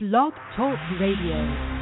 Blog Talk Radio.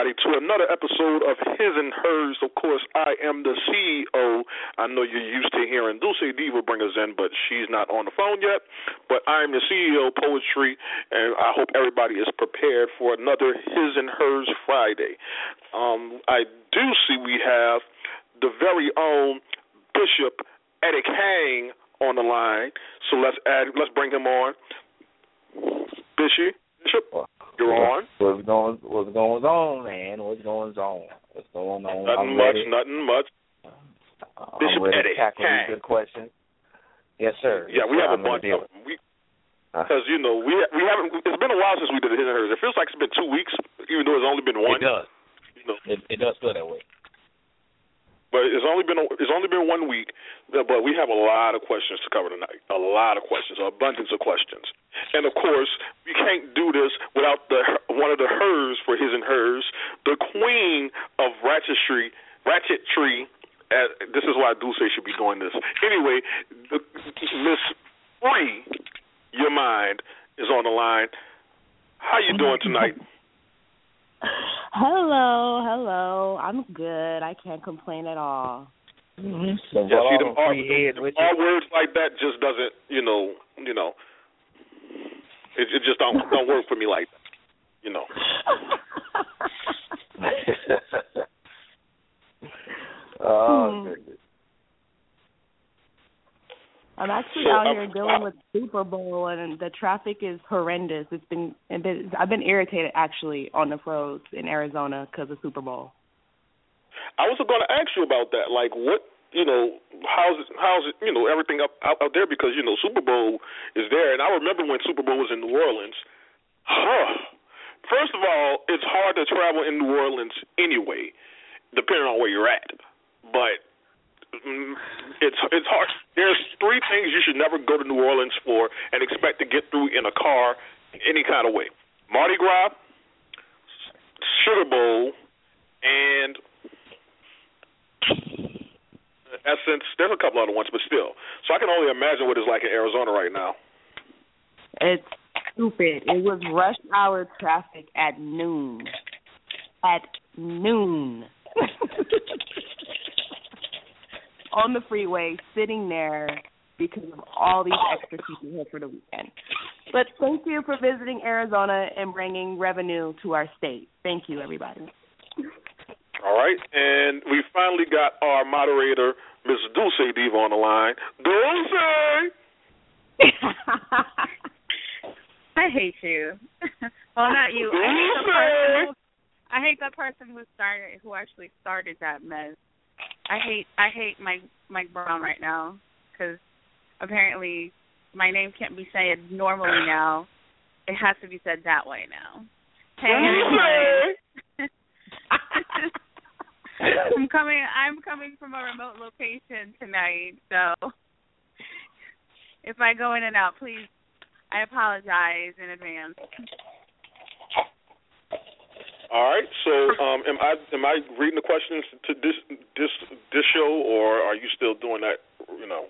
Everybody to another episode of His and Hers. Of course, I am the CEO. I know you're used to hearing Dulce Diva bring us in, but she's not on the phone yet. But I am the CEO of Poetry, and I hope everybody is prepared for another His and Hers Friday. Um, I do see we have the very own Bishop Eddie Hang on the line, so let's add, let's bring him on. Bishop, Bishop. You're on. What's going What's going on, man? What's going on? What's going on? Nothing I'm much. Ready. Nothing much. Bishop I'm ready Eddie to tackle Kang. these good questions. Yes, sir. Yeah, we have I'm a bunch ready to of. We uh-huh. because you know we we haven't. It's been a while since we did his and hers. It feels like it's been two weeks, even though it's only been one. It does. You know, It, it does feel that way. but it's only been it's only been one week. But we have a lot of questions to cover tonight. A lot of questions, an abundance of questions. And of course, we can't do this without the one of the hers for his and hers, the queen of ratchetry, ratchetry. Uh, this is why Dulce should be doing this. Anyway, Miss Free, your mind is on the line. How you doing tonight? Hello, hello. I'm good. I can't complain at all. Mm-hmm. So Yeah, see, all them all, free head them all words like that just doesn't, you know, you know, it, it just don't don't work for me like that, you know. oh Hmm. goodness. I'm actually So, out um, here dealing with Super Bowl, and the traffic is horrendous. It's been, it's been I've been irritated actually on the roads in Arizona because of Super Bowl. I was going to ask you about that, like what, you know, how's it, how's you know, everything up out, out there because you know Super Bowl is there, and I remember when Super Bowl was in New Orleans. Huh. First of all, it's hard to travel in New Orleans anyway, depending on where you're at. But mm, it's it's hard. There's three things you should never go to New Orleans for and expect to get through in a car any kind of way: Mardi Gras, Sugar Bowl, and Essence. There's a couple other ones, but still. So I can only imagine what it's like in Arizona right now. It's stupid. It was rush hour traffic at noon. At noon. On the freeway, sitting there because of all these extra people here for the weekend. But thank you for visiting Arizona and bringing revenue to our state. Thank you, everybody. All right, and we finally got our moderator, Miss Dulce Diva, on the line. Dulce. I hate you. well, not you. I hate the person. Who, I hate the person who started, who actually started that mess. I hate, I hate Mike Mike Brown right now because apparently my name can't be said normally now. It has to be said that way now. Hey, I'm coming. I'm coming from a remote location tonight, so if I go in and out, please I apologize in advance. All right. So, um, am I am I reading the questions to this this this show, or are you still doing that? You know.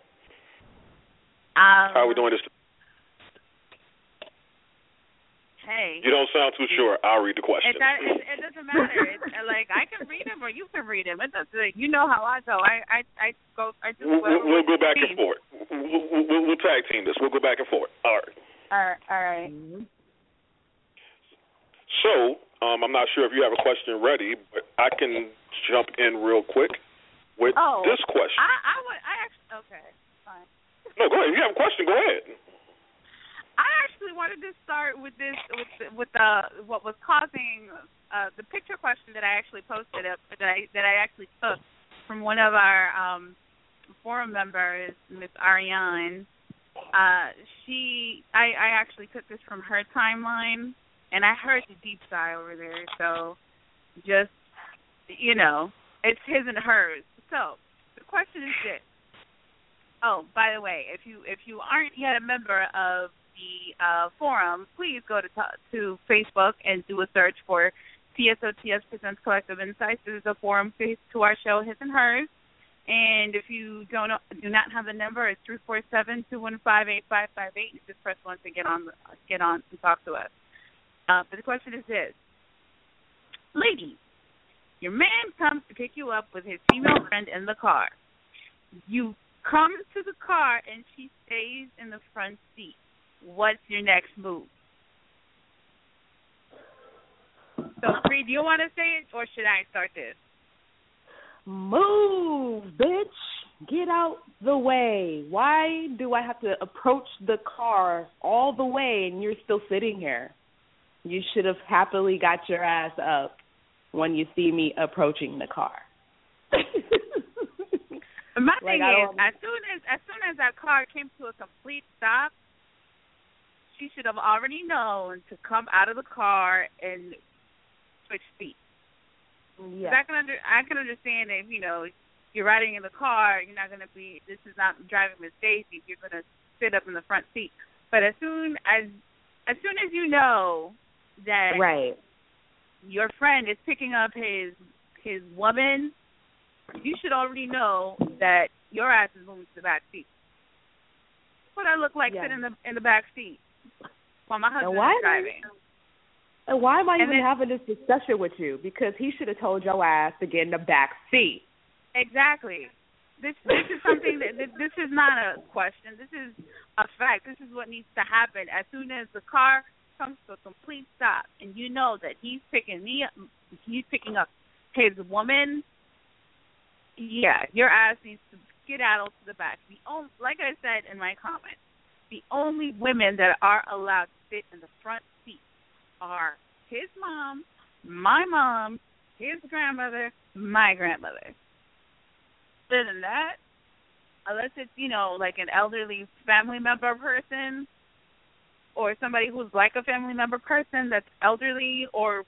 Um, How are we doing this? Hey. You don't sound too sure. I'll read the question. It, does, it, it doesn't matter. It's like I can read them or you can read them. It doesn't. You know how I go. I I I go. I just. We'll, we'll, we'll go back and forth. We'll, we'll, we'll tag team this. We'll go back and forth. All right. All right. All right. So, um, I'm not sure if you have a question ready, but I can jump in real quick with oh, this question. I I would. I actually. Okay. Fine. No, go ahead. If you have a question, go ahead. I actually wanted to start with this with with uh what was causing uh the picture question that I actually posted up that I that I actually took from one of our um forum members, Miss Ariane. Uh she I I actually took this from her timeline and I heard the deep sigh over there so just you know it's his and hers. So the question is this. Oh by the way if you if you aren't yet a member of the uh forum please go to to Facebook and do a search for TSOTS presents collective insights this is a forum to our show his and hers and if you don't do not have the number, it's three four seven two one five eight five five eight. You just press one to get on get on and talk to us. Uh, but the question is this, ladies, your man comes to pick you up with his female friend in the car. You come to the car and she stays in the front seat. What's your next move? So, Free, do you want to say it or should I start this? Move, bitch. Get out the way. Why do I have to approach the car all the way and you're still sitting here? You should have happily got your ass up when you see me approaching the car. My Like, thing I is, as soon as as soon as that car came to a complete stop, she should have already known to come out of the car and switch seats. yeah. I can under I can understand if you know you're riding in the car, you're not going to be. This is not driving Miss Daisy. You're going to sit up in the front seat. But as soon as as soon as you know that Right. your friend is picking up his his woman, you should already know that your ass is moving to the back seat. What I look like Yeah. sitting in the in the back seat while my husband why is driving. And why am I And even then- having this discussion with you? Because he should have told your ass to get in the back seat. Exactly. This this is something that this, is not a question. This is a fact. This is what needs to happen as soon as the car comes to a complete stop, and you know that he's picking me up. He's picking up his woman. Yeah, your ass needs to get out to the back. The only, like I said in my comment, the only women that are allowed to sit in the front seat are his mom, my mom, his grandmother, my grandmother. Other than that, unless it's you know like an elderly family member person, or somebody who's like a family member person that's elderly, or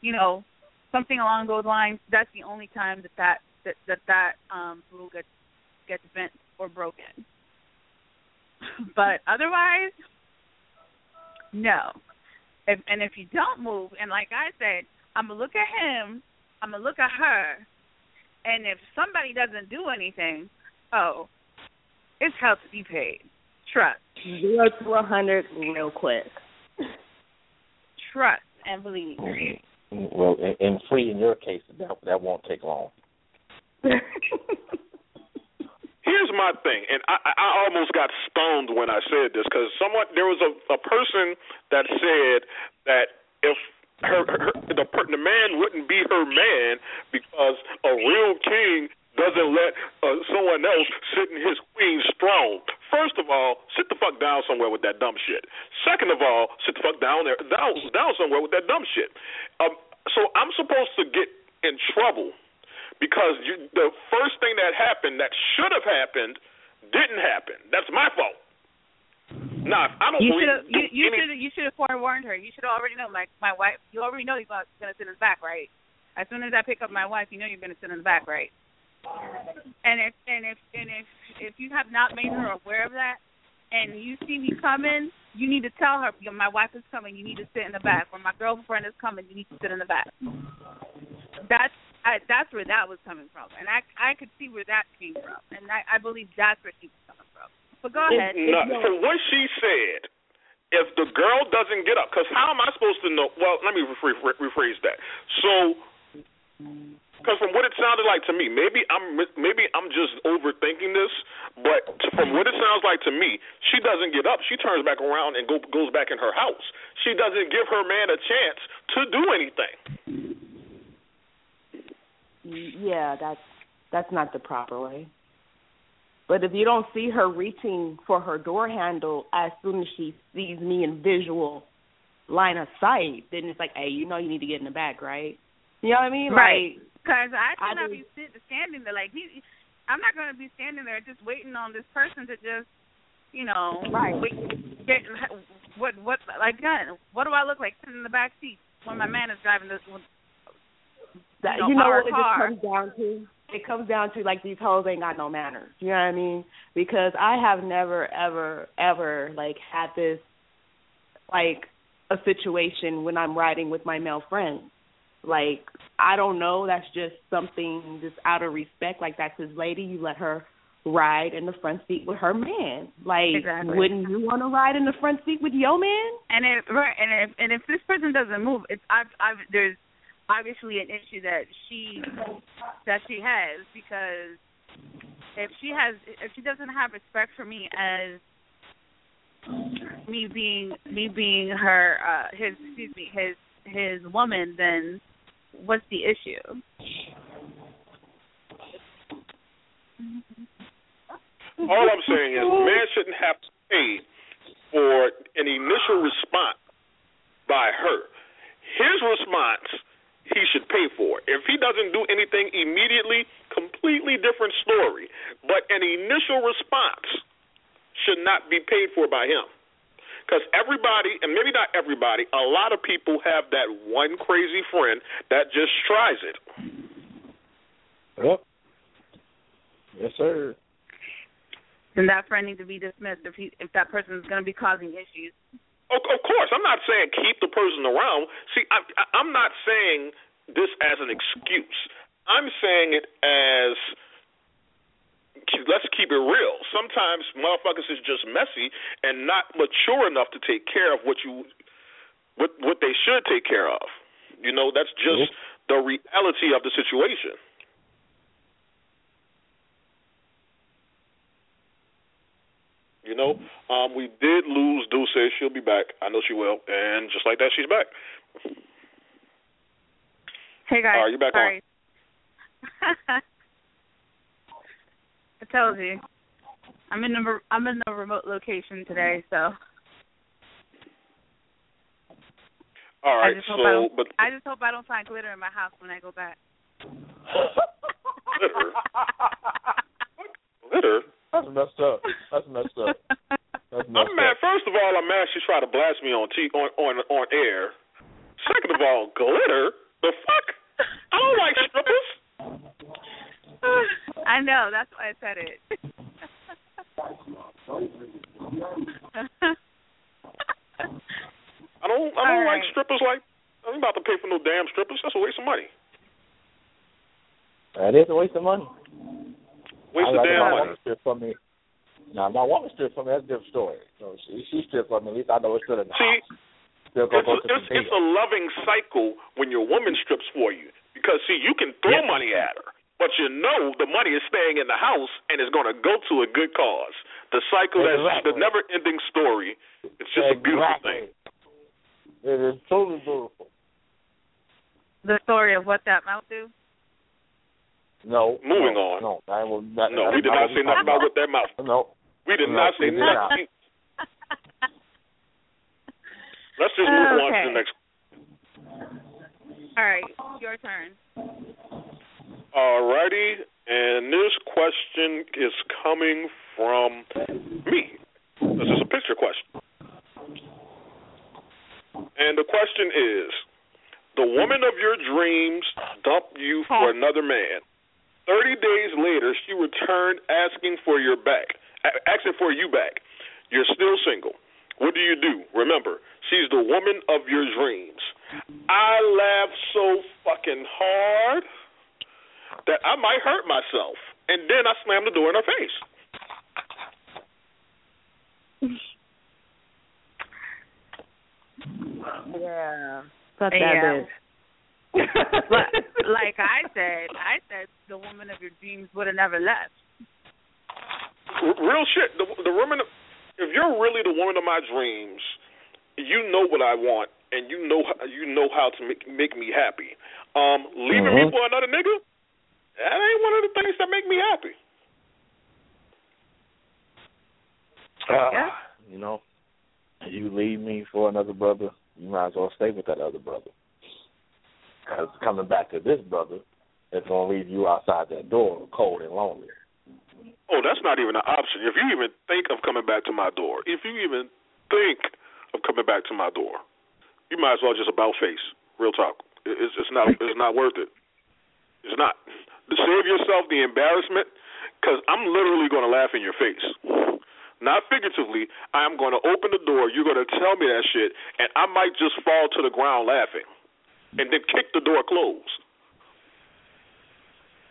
you know something along those lines, that's the only time that that that that, that um rule gets gets bent or broken. but otherwise, no. If, and if you don't move, and like I said, I'm gonna look at him, I'm gonna look at her, and if somebody doesn't do anything, oh, it's hell to be paid. Trust, Zero to a hundred real quick. trust, and believe. Well, and, and free in your case, that that won't take long. Here's my thing, and I, I almost got stoned when I said this because someone there was a, a person that said that if her, her the the man wouldn't be her man because a real king doesn't let uh, someone else sit in his queen's throne. First of all, sit the fuck down somewhere with that dumb shit. Second of all, sit the fuck down there down down somewhere with that dumb shit. Um, so I'm supposed to get in trouble because you, the first thing that happened that should have happened didn't happen. That's my fault. Nah, I don't you believe should you you any, should you should have forewarned her. You should have already known. Like my wife, you already know he's gonna sit in the back, right? As soon as I pick up my wife, you know you're gonna sit in the back, right? And if and if and if if you have not made her aware of that, and you see me coming, you need to tell her my wife is coming. You need to sit in the back. Or my girlfriend is coming. You need to sit in the back. That's I, that's where that was coming from, and I I could see where that came from, and I I believe that's where she was coming from. But go mm-hmm. ahead. No, from what she said, if the girl doesn't get up, because how am I supposed to know? Well, let me rephrase, rephrase that. So, because from what it sounded like to me, maybe I'm maybe I'm just overthinking this, but from what it sounds like to me, she doesn't get up. She turns back around and go, goes back in her house. She doesn't give her man a chance to do anything. Yeah, that's that's not the proper way. But if you don't see her reaching for her door handle as soon as she sees me in visual line of sight, then it's like, hey, you know you need to get in the back, right? You know what I mean? Right. Like, Because I should I not be sit, standing there like he. I'm not going to be standing there just waiting on this person to just, you know, Right. wait, get what what like God, what do I look like sitting in the back seat when my man is driving this? When, that, you know, you know our what it just comes down to? It comes down to like these hoes ain't got no manners. You know what I mean? Because I have never, ever, ever like had this like a situation when I'm riding with my male friends. Like I don't know, that's just something just out of respect. Like that's his lady, you let her ride in the front seat with her man. Like Exactly. wouldn't you want to ride in the front seat with your man? and if right, and if and if this person doesn't move, it's I've I've there's obviously an issue that she that she has because if she has if she doesn't have respect for me as me being me being her uh his excuse me his his woman then what's the issue All I'm saying is, man shouldn't have to pay for an initial response by her. His response, he should pay for. If he doesn't do anything immediately, completely different story. But an initial response should not be paid for by him. Because everybody, and maybe not everybody, a lot of people have that one crazy friend that just tries it. Yep. Yes, sir. then that friend needs to be dismissed if he if that person is going to be causing issues Of, of course, I'm not saying keep the person around. See, I, I, I'm not saying this as an excuse. I'm saying it as let's keep it real. Sometimes motherfuckers is just messy and not mature enough to take care of what you what what they should take care of. You know, that's just the reality of the situation. You know, um, we did lose Dulce. She'll be back. I know she will. And just like that, she's back. Hey guys, Are you back on? sorry. I told you, I'm in a I'm in a remote location today, so All right. I just hope I So, don't. but I just hope I don't find glitter in my house when I go back. glitter, glitter. That's messed up. That's messed up. That's messed I'm mad. up. First of all, I'm mad she tried to blast me on t on on on air. Second of all, glitter. The fuck? I don't like strippers. I know. That's why I said it. I don't. I don't All like right. strippers. Like I'm about to pay for no damn strippers. That's a waste of money. That is a waste of money. Waste I of like damn my money. woman strip for me. Now, my woman strip for me. That's a different story. So she she stripped for me. At least I know it's still in the See, house. Still go it's go a, to it's, some it's a loving cycle when your woman strips for you because see you can throw Yeah. money at her but you know the money is staying in the house and is going to go to a good cause the cycle that's the never ending story it's just a beautiful thing. It is totally beautiful. the story of what that mouth do. No. Moving no, on. No, I will not, No, we did not say nothing about with that mouth. No. We did No, not say we did not. nothing. Let's just move on to the next. All right, your turn. Alrighty, and this question is coming from me. This is a picture question. And the question is The woman of your dreams dumped you for another man. 30 days later, she returned asking for your back, asking for you back. You're still single. What do you do? Remember, she's the woman of your dreams. I laughed so fucking hard that I might hurt myself. And then I slammed the door in her face. Yeah. Fuck that Yeah. bitch. But like I said, I said the woman of your dreams would have never left. Real shit. The, the woman, if you're really the woman of my dreams, you know what I want, and you know you know how to make make me happy. Um, leaving me Mhm. for another nigga, that ain't one of the things that make me happy. Ah, Yeah. You know, you leave me for another brother, you might as well stay with that other brother. Because coming back to this brother, it's going to leave you outside that door cold and lonely. Oh, that's not even an option. If you even think of coming back to my door, if you even think of coming back to my door, you might as well just about face. Real talk. It's it's not it's not worth it. It's not. To save yourself the embarrassment, because I'm literally going to laugh in your face. Not figuratively. I am going to open the door. You're going to tell me that shit, and I might just fall to the ground laughing, and then kick the door closed.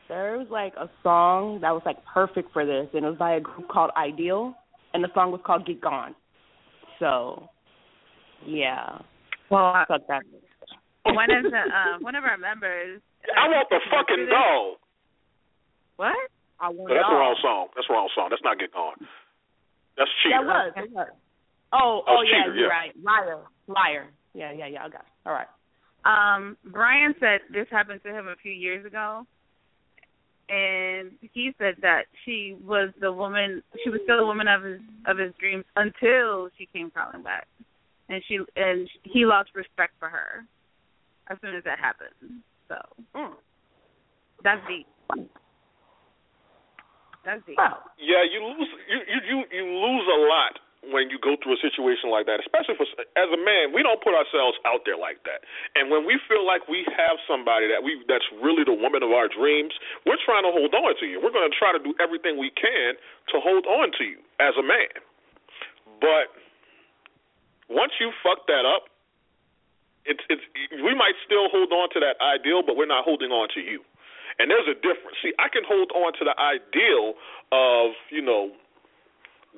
There was like a song that was like perfect for this, and it was by a group called Ideal, and the song was called Get Gone. So, yeah, Well, uh, fuck that. one of the uh, one of our members. I want the fucking dog. What? I want No, that's it the wrong song. That's the wrong song. That's not Get Gone. That's Cheater. That was. It was. Oh, Oh, oh yeah, cheater, you're yeah. right. Liar, liar. Yeah, yeah, yeah. I got. It. All right. Um, Brian said this happened to him a few years ago, and he said that she was the woman. She was still the woman of his of his dreams until she came crawling back, and she and he lost respect for her as soon as that happened. So Mm. that's deep. That's deep. Yeah, you lose you you you you lose a lot when you go through a situation like that. Especially for as a man, we don't put ourselves out there like that. And when we feel like we have somebody that we that's really the woman of our dreams, we're trying to hold on to you. We're going to try to do everything we can to hold on to you as a man. But once you fuck that up, it's it's we might still hold on to that ideal, but we're not holding on to you. And there's a difference. See, I can hold on to the ideal of, you know,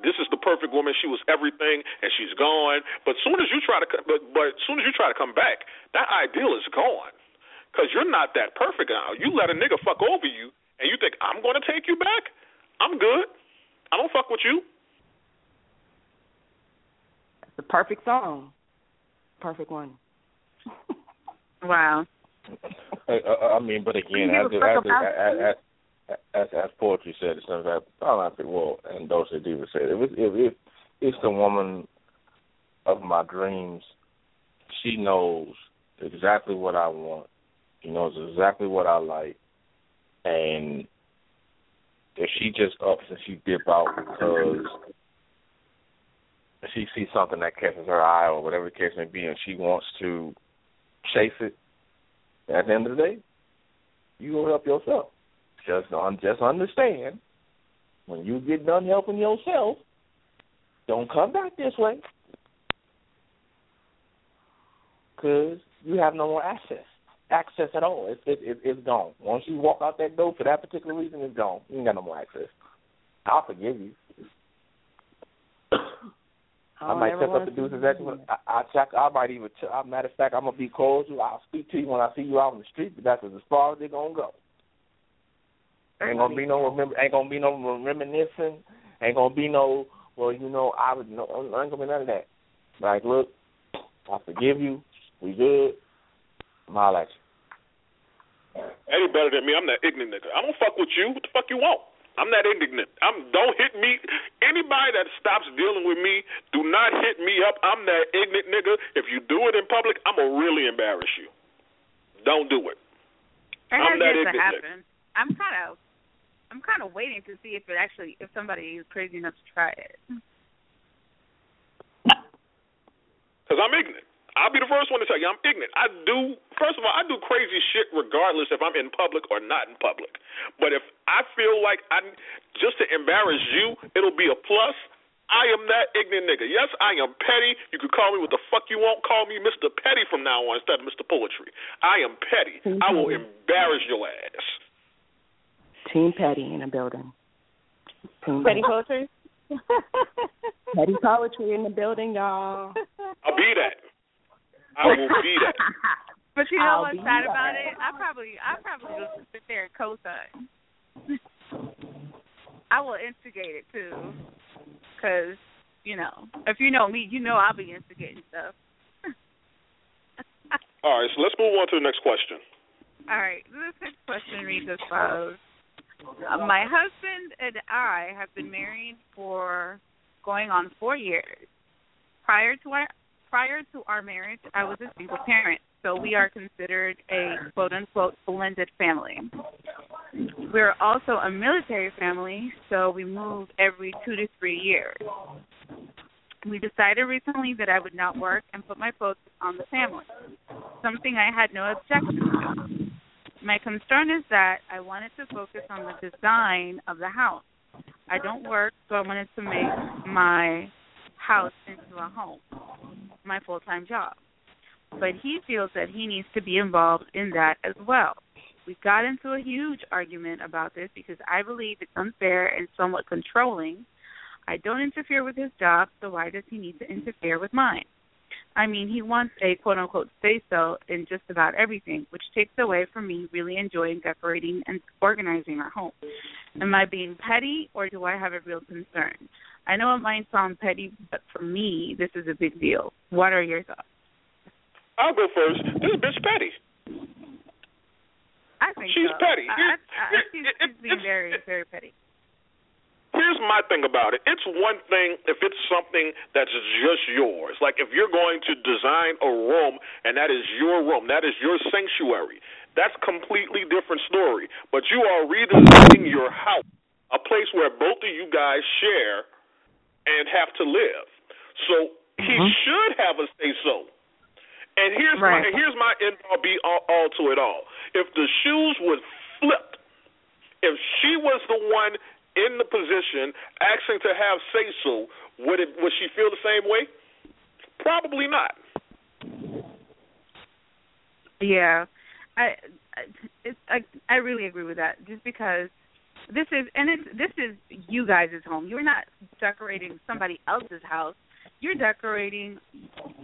this is the perfect woman. She was everything, and she's gone. But soon as you try to, but but soon as you try to come back, that ideal is gone. Because you're not that perfect now. You let a nigga fuck over you, and you think I'm going to take you back. I'm good. I don't fuck with you. It's the perfect song. Perfect one. Wow. I, I I mean, but again, I as give as, a fuck as, about as, as, poetry said, it's something that Olympic well, and Dulce Diva said, if it's, if it's the woman of my dreams, she knows exactly what I want. She knows exactly what I like, and if she just ups and she dip out because she sees something that catches her eye or whatever the case may be, and she wants to chase it, at the end of the day, you go help yourself. Just un- just understand when you get done helping yourself, don't come back this way because you have no more access access at all. It's it, it, it's gone. Once you walk out that door for that particular reason, it's gone. You ain't got no more access. I'll forgive you. I don't might step up do see exactly you. I, I check. I might even. Ch- matter of fact, I'm gonna be cordial. I'll speak to you when I see you out on the street, but that's as far as they're gonna go. Ain't gonna be no remember. Ain't gonna be no reminiscing. Ain't gonna be no. Well, you know, I would. No, ain't gonna be none of that. Like, look, I forgive you. We good. I'm holla at Eddie better than me. I'm that ignorant nigga. I don't fuck with you. What the fuck you want? I'm not indignant. I'm don't hit me. Anybody that stops dealing with me, do not hit me up. I'm that ignorant nigga. If you do it in public, I'm gonna really embarrass you. Don't do it. It I'm has that yet to ignorant happen. I'm kind of, I'm kind of waiting to see if it actually, if somebody is crazy enough to try it. Because I'm ignorant. I'll be the first one to tell you I'm ignorant. I do first of all, I do crazy shit regardless if I'm in public or not in public. But if I feel like I just to embarrass you, it'll be a plus. I am that ignorant nigga. Yes, I am petty. You can call me what the fuck you want. Call me Mr. Petty from now on instead of Mr. Poetry. I am petty. I will mm-hmm. embarrass your ass. Team Petty in the building. Team Petty poetry. Petty poetry in the building, y'all. I'll be that. I will be that. But you know I'll what's sad about it? I probably, I probably just sit there and co-sign. I will instigate it too, because you know, if you know me, you know I'll be instigating stuff. All right, so let's move on to the next question. All right, this next question reads as follows: uh, My husband and I have been married for going on four years. Prior to our prior to our marriage, I was a single parent, so we are considered a quote unquote blended family. We're also a military family, so we move every two to three years. We decided recently that I would not work and put my focus on the family, something I had no objection to. My concern is that I wanted to focus on the design of the house. I don't work, so I wanted to make my house into a home, my full time job. But he feels that he needs to be involved in that as well. We got into a huge argument about this because I believe it's unfair and somewhat controlling. I don't interfere with his job, so why does he need to interfere with mine? I mean, he wants a quote unquote say so in just about everything, which takes away from me really enjoying decorating and organizing our home. Am I being petty or do I have a real concern? I know it might sound petty, but for me, this is a big deal. What are your thoughts? I'll go first. This bitch petty. I think She's so. petty. I, I, I, she's, she's being very, very petty. Here's my thing about it. It's one thing if it's something that's just yours. Like if you're going to design a room and that is your room, that is your sanctuary. That's completely different story. But you are redesigning your house, a place where both of you guys share and have to live. So he Mhm. should have a say so. And here's Right. my here's my end all be all, all to it all. If the shoes would flip, if she was the one in the position asking to have say so, would it would she feel the same way? Probably not. Yeah, I, I, it's, I, I really agree with that. Just because this is, and it's this is you guys' home. You're not decorating somebody else's house. You're decorating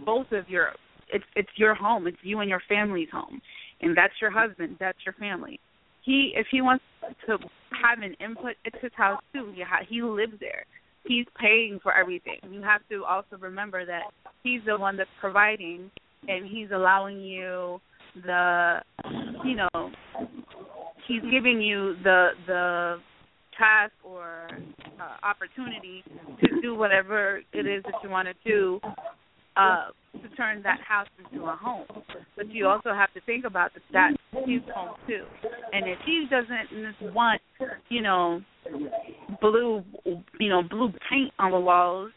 both of your. It's it's your home. It's you and your family's home, and that's your husband. That's your family. He, if he wants to have an input, it's his house too. He ha- he lives there. He's paying for everything. You have to also remember that he's the one that's providing, and he's allowing you the you know he's giving you the the task or uh, opportunity to do whatever it is that you want to do uh turn that house into a home but you also have to think about that that's his home too and if he doesn't want you know blue you know blue paint on the walls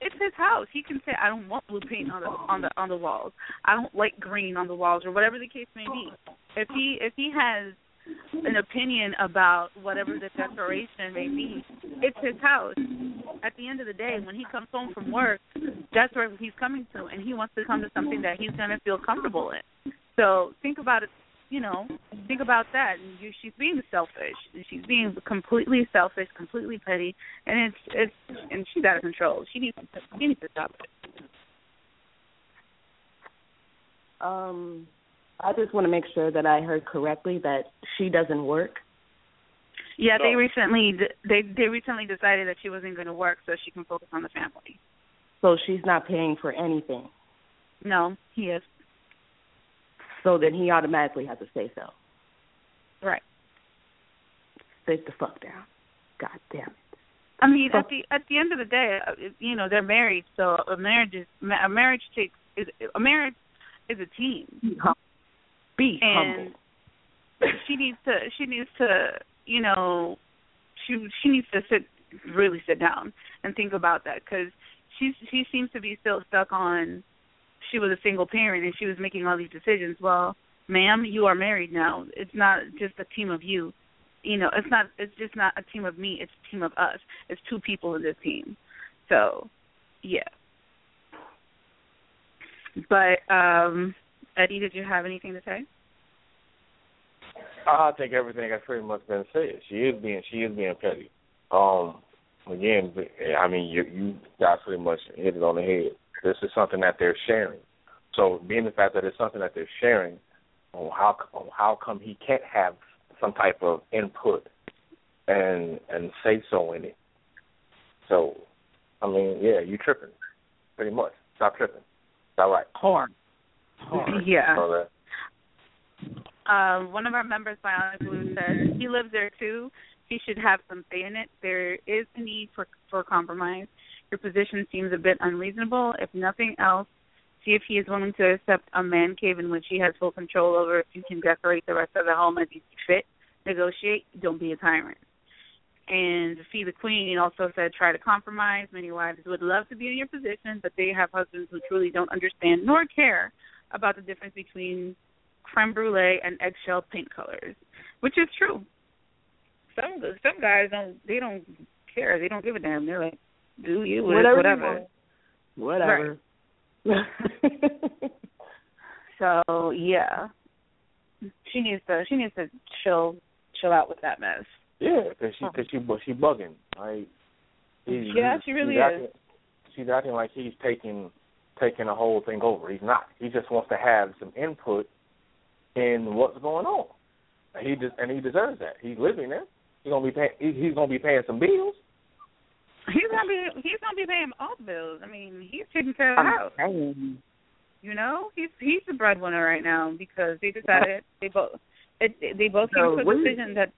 it's his house. He can say, "I don't want blue paint on the on the on the walls. I don't like green on the walls, or whatever the case may be." If he if he has an opinion about whatever the decoration may be, it's his house. At the end of the day, when he comes home from work, that's where he's coming to, and he wants to come to something that he's going to feel comfortable in. So think about it. You know, think about that. And you, she's being selfish. She's being completely selfish, completely petty, and it's it's and she's out of control. She needs to she needs to stop it. Um, I just want to make sure that I heard correctly that she doesn't work. Yeah, they recently they they recently decided that she wasn't going to work so she can focus on the family. So she's not paying for anything. No, he is. So then he automatically has to say so. Right. Sit the fuck down. God damn it. I mean, at the at the end of the day, uh, you know, they're married, so a marriage is a marriage takes is a marriage is a team. Be and humble. she needs to she needs to you know she she needs to sit really sit down and think about that because she she seems to be still stuck on she was a single parent and she was making all these decisions. Well, ma'am, you are married now. It's not just a team of you. You know, it's not it's just not a team of me, it's a team of us. It's two people in this team. So, yeah. But um Eddie, did you have anything to say? I think everything has pretty much been said. She is being she is being petty. Um, again, I mean, you you guys pretty much hit it on the head. This is something that they're sharing. So, being the fact that it's something that they're sharing, on how on how come he can't have some type of input and and say so in it. So, I mean, yeah, you tripping, pretty much. Stop tripping. Is that right? Hard. Hard. Yeah. Um, one of our members, Bionic Blue, said he lives there too. He should have some say in it. There is a need for for compromise. Your position seems a bit unreasonable. If nothing else, see if he is willing to accept a man cave in which he has full control over. If you can decorate the rest of the home as you see fit. Negotiate. Don't be a tyrant. And Fee the Queen also said, try to compromise. Many wives would love to be in your position, but they have husbands who truly don't understand nor care about the difference between creme brulee and eggshell paint colors, which is true. Some some guys don't they don't care. They don't give a damn. They're like, do you Whatever you whatever. want. Whatever. So yeah, she needs to she needs to chill chill out with that mess. yeah, because she cause she she bugging. Like, he, Yeah, he- she really she's is. Acting, she's acting like he's taking taking the whole thing over. He's not. He just wants to have some input in what's going on. He des- and he deserves that. He's living there. He's gonna be pay- he's gonna be paying some bills. He's gonna be he's gonna be paying all the bills. I mean, he's taking care of the house. Dang. You know, he's he's the breadwinner right now because they decided they both it, they both came So to a decision that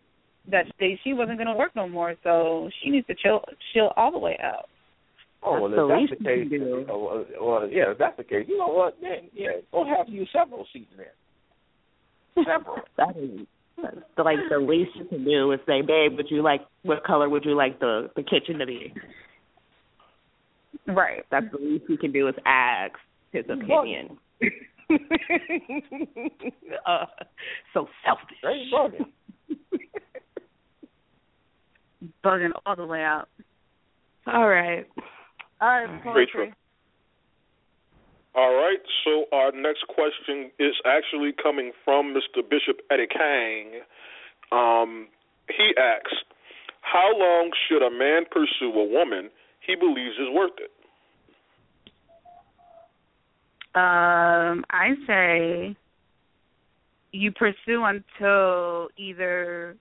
that they she wasn't going to work no more, so she needs to chill chill all the way out. Oh well, That's if that's the case, can oh, well, well, yeah, if that's the case, you know what? Then yeah, we'll have you several seats there. Several. That is that's the, like the least you can do is say, babe, would you like what color would you like the the kitchen to be? Right. That's the least you can do is ask his opinion. uh, so selfish. They bugging. Bugging all the way out. All right. All right, Great poetry. All right, so our next question is actually coming from Mr. Bishop Eddie Kang. Um, he asks, How long should a man pursue a woman he believes is worth it? Um, I say you pursue until either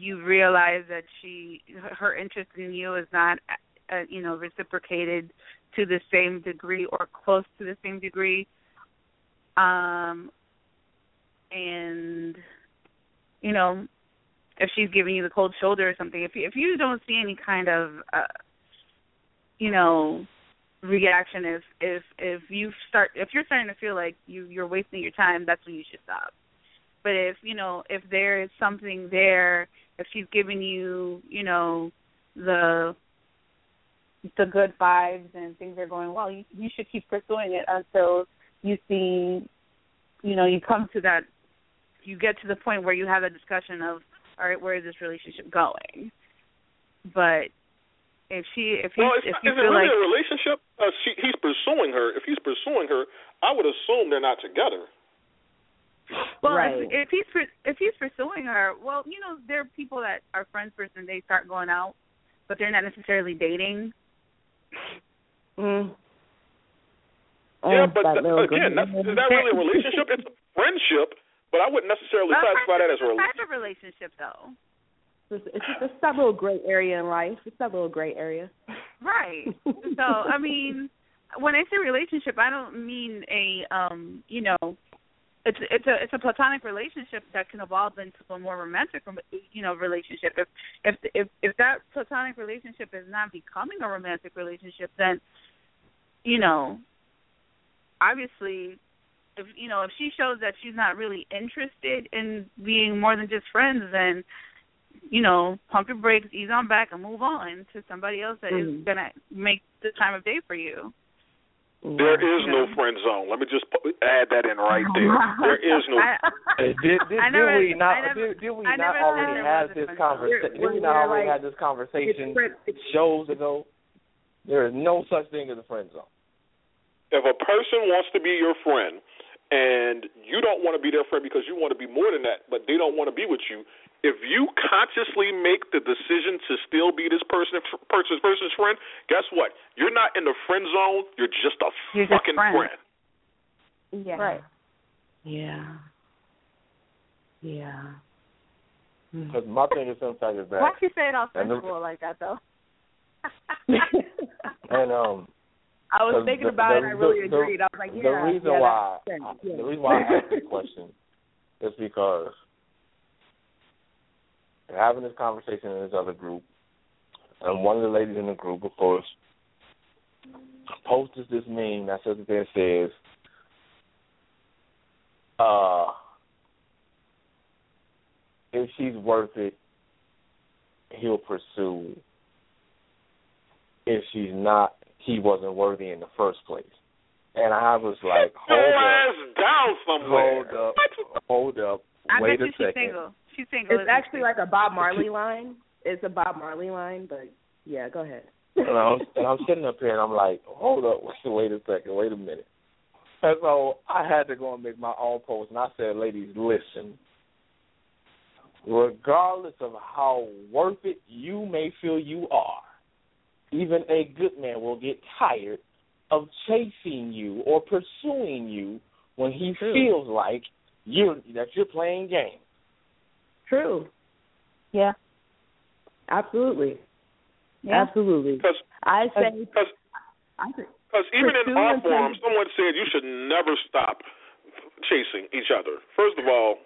you realize that she her interest in you is not uh, you know reciprocated to the same degree or close to the same degree. Um and you know if she's giving you the cold shoulder or something if you, if you don't see any kind of uh you know reaction if if if you start if you're starting to feel like you you're wasting your time that's when you should stop. But if you know if there is something there if she's giving you you know the the good vibes and things are going well you you should keep pursuing it until you see you know you come to that you get to the point where you have a discussion of all right where is this relationship going but if she if he well, if is you it feel really like a relationship? Uh, she, he's pursuing her. If he's pursuing her, I would assume they're not together. Well, Right. if, if he's pur- if he's pursuing her, well, you know, there are people that are friends first and they start going out, but they're not necessarily dating. Mm. yeah, Oh, but that th- again, that's, is that really a relationship? It's a friendship, but I wouldn't necessarily Well, classify that as a it's a relationship. type of relationship, though. It's, it's, it's that little gray area in life. It's that little gray area. Right. so, I mean, when I say relationship, I don't mean a um, you know, a it's it's a it's a platonic relationship that can evolve into a more romantic you know relationship if if if if that platonic relationship is not becoming a romantic relationship then you know obviously if you know if she shows that she's not really interested in being more than just friends then you know pump your brakes ease on back and move on to somebody else that mm-hmm. is gonna make the time of day for you there is no friend zone. Let me just add that in right there. There is no. did, did, did, never, we not? Never, did, did we not already have this conversation? Did we not already like, have this conversation shows ago? There is no such thing as a friend zone. If a person wants to be your friend, and you don't want to be their friend because you want to be more than that, but they don't want to be with you, if you consciously make the decision to still be this person person's person's friend, guess what? You're not in the friend zone. You're just a you're fucking just friend. friend. Yeah. Right. Yeah. Yeah. Because my thing is sometimes is that. Why you say it all sensual like that though? and um. I was thinking the, about the, it. and I really the, agreed. I was like, yeah. The reason yeah, why, yeah. the reason why I asked the question is because having this conversation in this other group, and one of the ladies in the group, of course, posted this meme that says there says, uh, if she's worth it, he'll pursue. If she's not, he wasn't worthy in the first place. And I was like, hold up, down somewhere. Hold up, hold up. I wait bet a you second. she's single. She's single. It's actually like a Bob Marley line. It's a Bob Marley line, but yeah, go ahead. and, I'm, and I'm sitting up here and I'm like, hold up, wait a second, wait a minute. And so I had to go and make my own post, and I said, ladies, listen. Regardless of how worth it you may feel you are, even a good man will get tired of chasing you or pursuing you when he True. feels like you that you're playing games. True. Yeah. Absolutely. Yeah. Absolutely. Because I say because because even in our forum, someone said you should never stop chasing each other. First of all,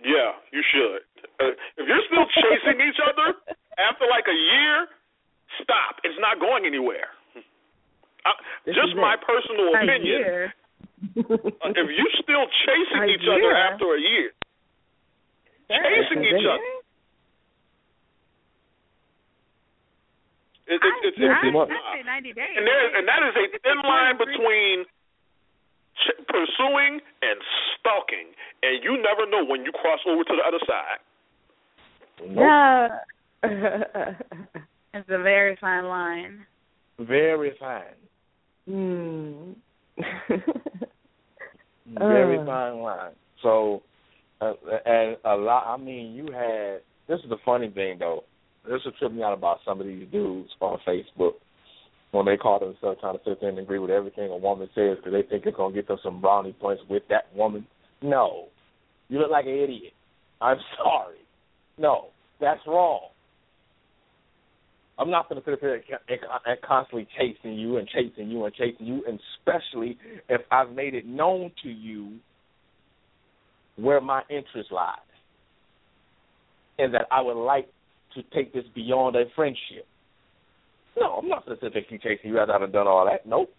yeah, you should. Uh, if you're still chasing each other after like a year, stop. It's not going anywhere. Uh, just my it. personal opinion. Uh, if you're still chasing A each other after a year, chasing each other. It, it, I, it, it, I, it's I not. say ninety days. And there, and that is a thin line between ch- pursuing and stalking, and you never know when you cross over to the other side. Nope. It's a very fine line. Very fine. Hmm. Very Uh. fine line. So, uh, and a lot. I mean, you had. This is the funny thing, though. This will trip me out about some of these dudes on Facebook when they call themselves trying to sit there and agree with everything a woman says because they think it's gonna get them some brownie points with that woman. No, you look like an idiot. I'm sorry. No, that's wrong. I'm not going to sit and, and constantly chasing you and chasing you and chasing you, and especially if I've made it known to you where my interest lies, and that I would like to take this beyond a friendship. No, I'm not going to sit there and keep chasing you after I've done all that. Nope,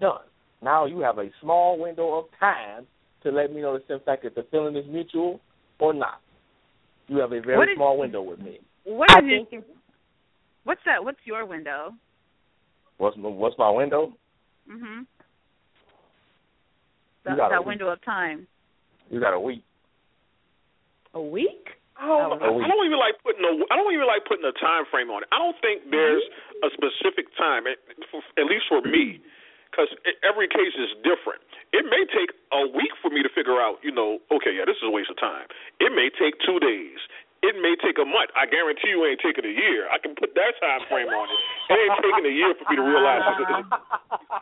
done. Now you have a small window of time to let me know the in fact that the feeling is mutual or not. You have a very What is- small window with me. What I is think your, what's that? What's your window? What's my, what's my window? Mhm. You That, got a that window of time. You got a week. a week? I don't, Oh, I don't even like putting a I don't even like putting a time frame on it. I don't think there's a specific time, at, at least for me, because every case is different. It may take a week for me to figure out, you know, okay, yeah, this is a waste of time. It may take two days. It may take a month. I guarantee you, it ain't taking a year. I can put that time frame on it. It ain't taking a year for me to realize that this is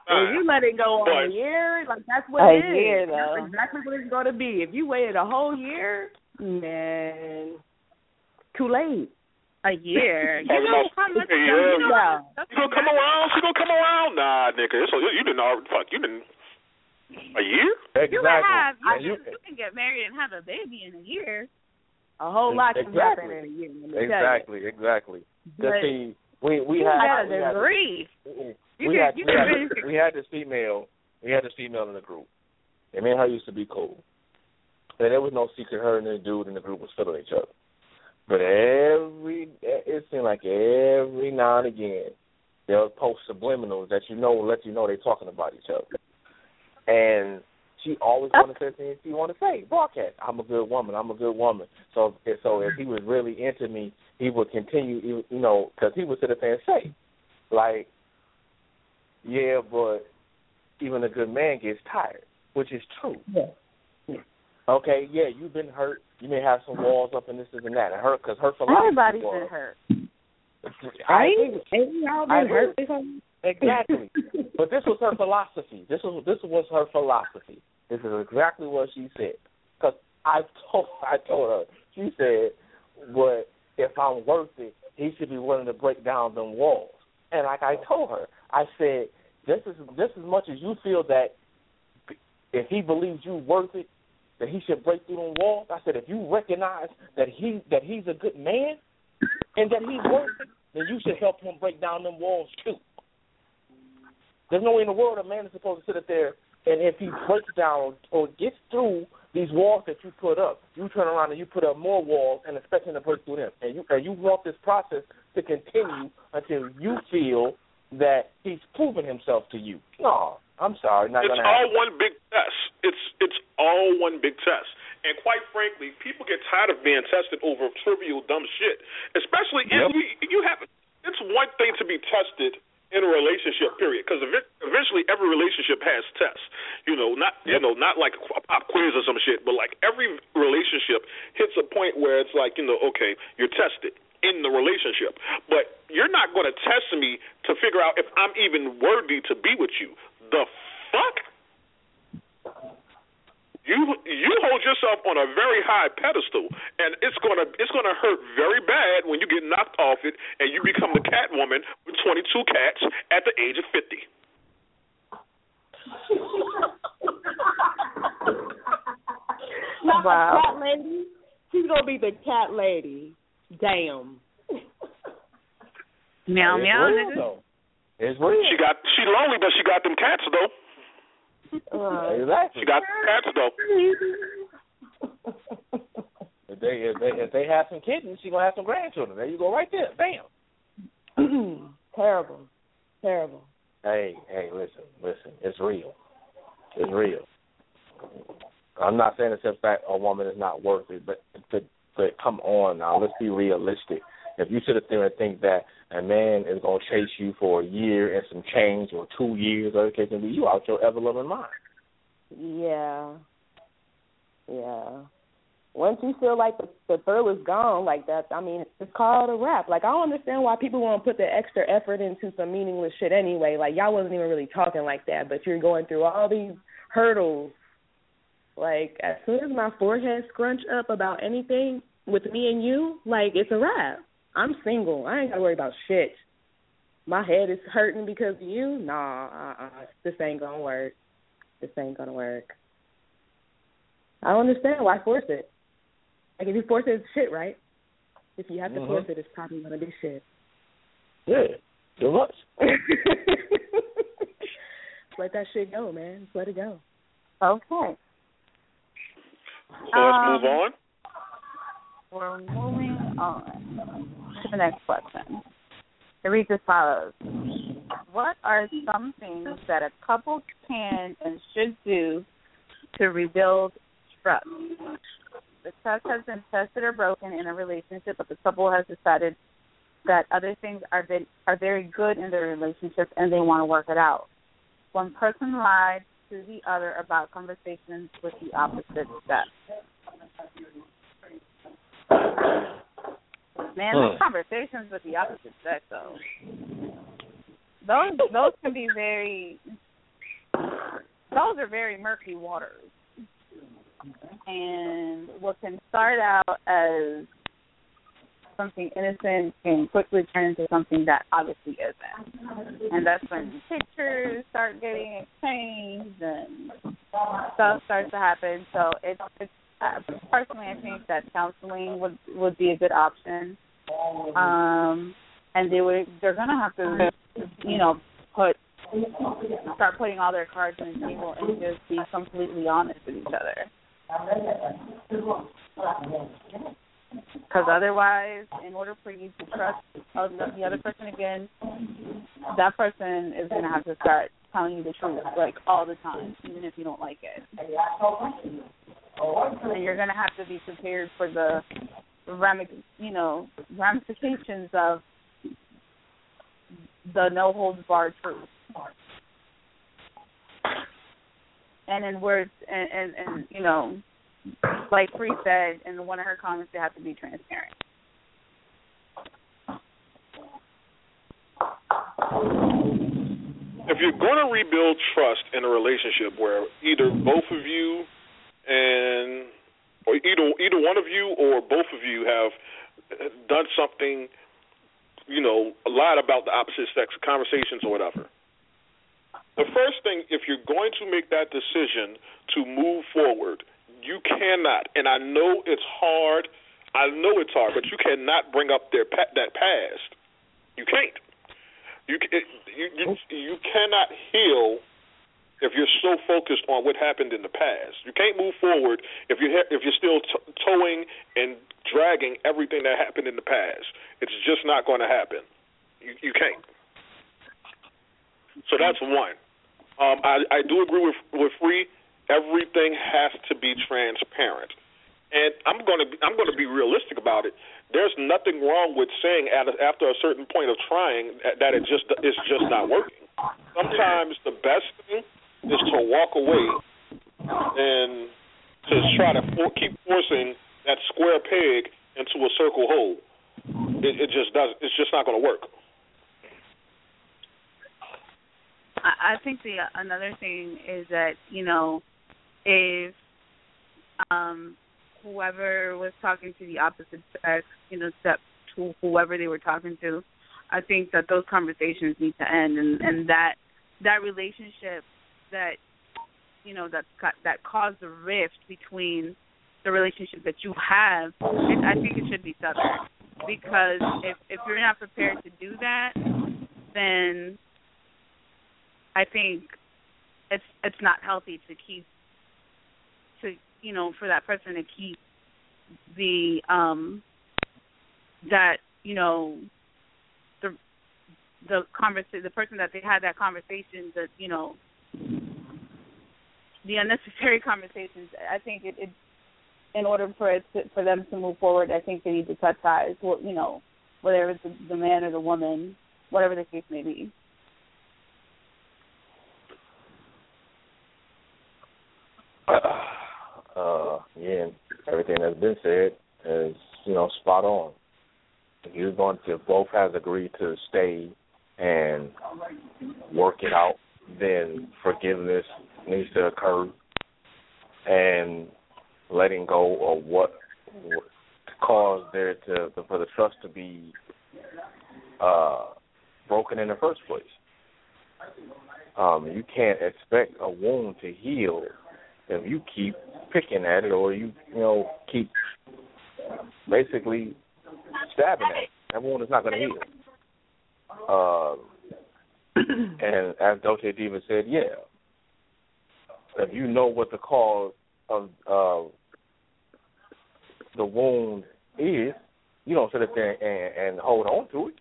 Well, you let it go on But- a year, like that's what A it is. year, That's exactly what it's going to be. If you waited a whole year, man, too late. A year. you know how much? Yeah, you know, yeah. that's She gonna come around. She gonna come around. Nah, nigga. It's, you didn't. already- Fuck. You didn't. A year? Exactly. You can have you, And you, you can get married and have a baby in a year. A whole lot can happen Exactly. in a year. let me tell you. exactly, exactly. But Cause see, we we you had we a had, degree. You we can- had we had, we had this female we had this female in the group. And me and her used to be cool. And there was no secret her and the dude in the group was feeling each other. But every it seemed like every now and again they'll post subliminals that you know will let you know they're talking about each other. And she always wanted to say things she wanted to say. Broadcast. I'm a good woman. I'm a good woman. So, if, so if he was really into me, he would continue. You know, because he would sit up there and say, like, yeah, but even a good man gets tired, which is true. Yeah. Okay, yeah, you've been hurt. You may have some walls up and this is and that. And her, because her philosophy Everybody's was, been hurt. I Right? agree you. Ain't we all I been agree. hurt? Exactly. but this was her philosophy. This was this was her philosophy. This is exactly what she said. Because I told I told her. She said, "But if I'm worth it, he should be willing to break down them walls." And like I told her, I said, "Just as just as much as you feel that if he believes you worth it, that he should break through them walls." I said, "If you recognize that he that he's a good man and that he's worth it, then you should help him break down them walls too." There's no way in the world a man is supposed to sit up there and if he breaks down or gets through these walls that you put up, you turn around and you put up more walls and expect him to break through them. And you and you want this process to continue until you feel that he's proven himself to you. No, I'm sorry, not It's all happen. one big test. It's it's all one big test. And quite frankly, people get tired of being tested over trivial dumb shit. Especially Yep. if you, you have it's one thing to be tested in a relationship period because eventually every relationship has tests. You know not you know not like a pop quiz or some shit but like every relationship hits a point where it's like you know okay you're tested in the relationship. But you're not going to test me to figure out if I'm even worthy to be with you. The fuck you you hold yourself on a very high pedestal, and it's gonna it's gonna hurt very bad when you get knocked off it and you become the cat woman with 22 cats at the age of 50. Not Wow. the cat lady. She's gonna be the cat lady. Damn. Meow It's meow. real, nigga. It's real. She got she lonely, but she got them cats though. Uh, exactly. She got cats though. If they if they if they have some kittens, she gonna have some grandchildren. There you go, right there. Bam. terrible. Terrible. Hey, hey, listen, listen. It's real. It's real. I'm not saying it's a fact a woman is not worth it, but but but come on now, let's be realistic. If you sit up there and think that a man is gonna chase you for a year and some change or two years or the case be, you out your ever loving mind. Yeah. Yeah. Once you feel like the, the thrill is gone like that, I mean, it's called a wrap. Like, I don't understand why people want to put the extra effort into some meaningless shit anyway. Like, y'all wasn't even really talking like that, but you're going through all these hurdles. Like, as soon as my forehead scrunch up about anything with me and you, like, it's a wrap. I'm single. I ain't got to worry about shit. My head is hurting because of you? Nah, uh-uh. This ain't going to work. This ain't going to work. I don't understand why force it. Like if you force it, it's shit, right? If you have to force it, it's probably gonna be shit. Yeah. Too much. Let that shit go, man. Just let it go. Okay. So let's Um, move on. We're moving on to the next question. It reads as follows What are some things that a couple can and should do to rebuild trust? The trust has been tested or broken in a relationship, but the couple has decided that other things are ve- are very good in their relationship and they want to work it out. One person lied to the other about conversations with the opposite sex. Man, those Hmm. conversations with the opposite sex though. Those those can be very those are very murky waters. And what can start out as something innocent can quickly turn into something that obviously isn't. And that's when pictures start getting exchanged and stuff starts to happen. So it's it's uh, personally I think that counseling would would be a good option. Um and they would they're gonna have to you know, put start putting all their cards on the table and just be completely honest with each other. Because otherwise, in order for you to trust the other person again, that person is going to have to start telling you the truth, like all the time, even if you don't like it. And you're going to have to be prepared for the you know, ramifications of the no holds barred truth. And in words, and, and, and you know, like Free said in one of her comments, they have to be transparent. If you're going to rebuild trust in a relationship where either both of you and or either either one of you or both of you have uh, done something, you know, lied about the opposite sex conversations or whatever. The first thing, if you're going to make that decision to move forward, you cannot, and I know it's hard. I know it's hard, but you cannot bring up their that past. You can't. You it, you you, you cannot heal if you're so focused on what happened in the past. You can't move forward if you if you're still t- towing and dragging everything that happened in the past. It's just not going to happen. You you can't. So that's one. Um, I I do agree with with free everything has to be transparent. And I'm going to be, I'm going to be realistic about it. There's nothing wrong with saying at a, after a certain point of trying that it just it's just not working. Sometimes the best thing is to walk away and to try to for, keep forcing that square peg into a circle hole. It, it just does. It's just not going to work. I, think the another thing is that you know if um whoever was talking to the opposite sex, you know, step to whoever they were talking to, I think that those conversations need to end and and that that relationship that you know that that caused the rift between the relationship that you have, it, I think it should be severed. Because if if you're not prepared to do that, then I think it's it's not healthy to keep to you know for that person to keep the um that you know the the conversation the person that they had that conversation that you know the unnecessary conversations i think it, it in order for it to, for them to move forward i think they need to cut ties well you know whether it's the, the man or the woman whatever the case may be uh, yeah, everything that's been said is, you know, spot on. If you're going to both have agreed to stay and work it out, then forgiveness needs to occur and letting go of what, what caused there to for the trust to be uh, broken in the first place. Um, you can't expect a wound to heal if you keep picking at it or you you know keep basically stabbing at it, that wound is not going to heal. Uh, and as Dolce Diva said, yeah, if you know what the cause of uh, the wound is, you don't sit up there and, and hold on to it.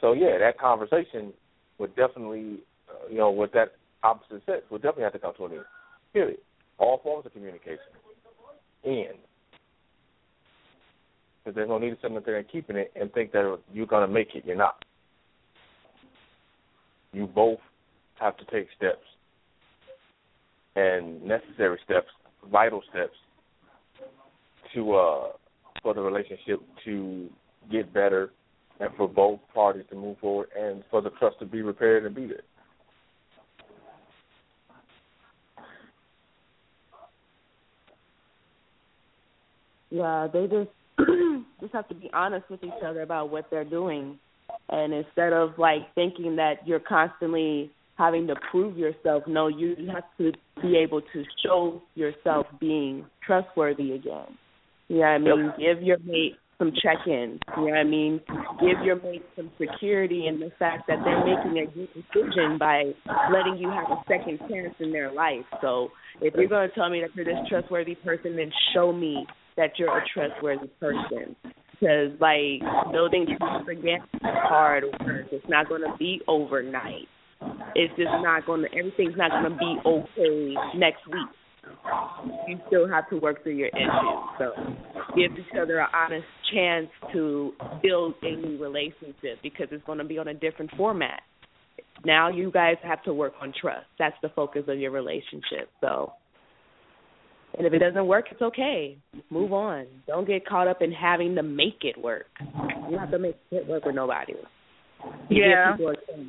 So yeah, that conversation would definitely, uh, you know, with that opposite sex would definitely have to come to an end. Period. All forms of communication. End. Because there's no need to sit up there and keeping it and think that you're to make it. You're not. You both have to take steps and necessary steps, vital steps to uh for the relationship to get better and for both parties to move forward and for the trust to be repaired and be there. Yeah, they just just have to be honest with each other about what they're doing, and instead of like thinking that you're constantly having to prove yourself, no, you have to be able to show yourself being trustworthy again. You know what I mean? Yep. Give your mate some check-ins. You know what I mean? Give your mate some security in the fact that they're making a good decision by letting you have a second chance in their life. So if you're going to tell me that you're this trustworthy person, then show me that you're a trustworthy person. Because like building trust again is hard work. It's not going to be overnight. It's just not going to. Everything's not going to be okay next week you still have to work through your issues. So give each other an honest chance to build a new relationship because it's going to be on a different format. Now you guys have to work on trust. That's the focus of your relationship. So and if it doesn't work, it's okay. Move on. Don't get caught up in having to make it work. You have to make it work with nobody. Yeah.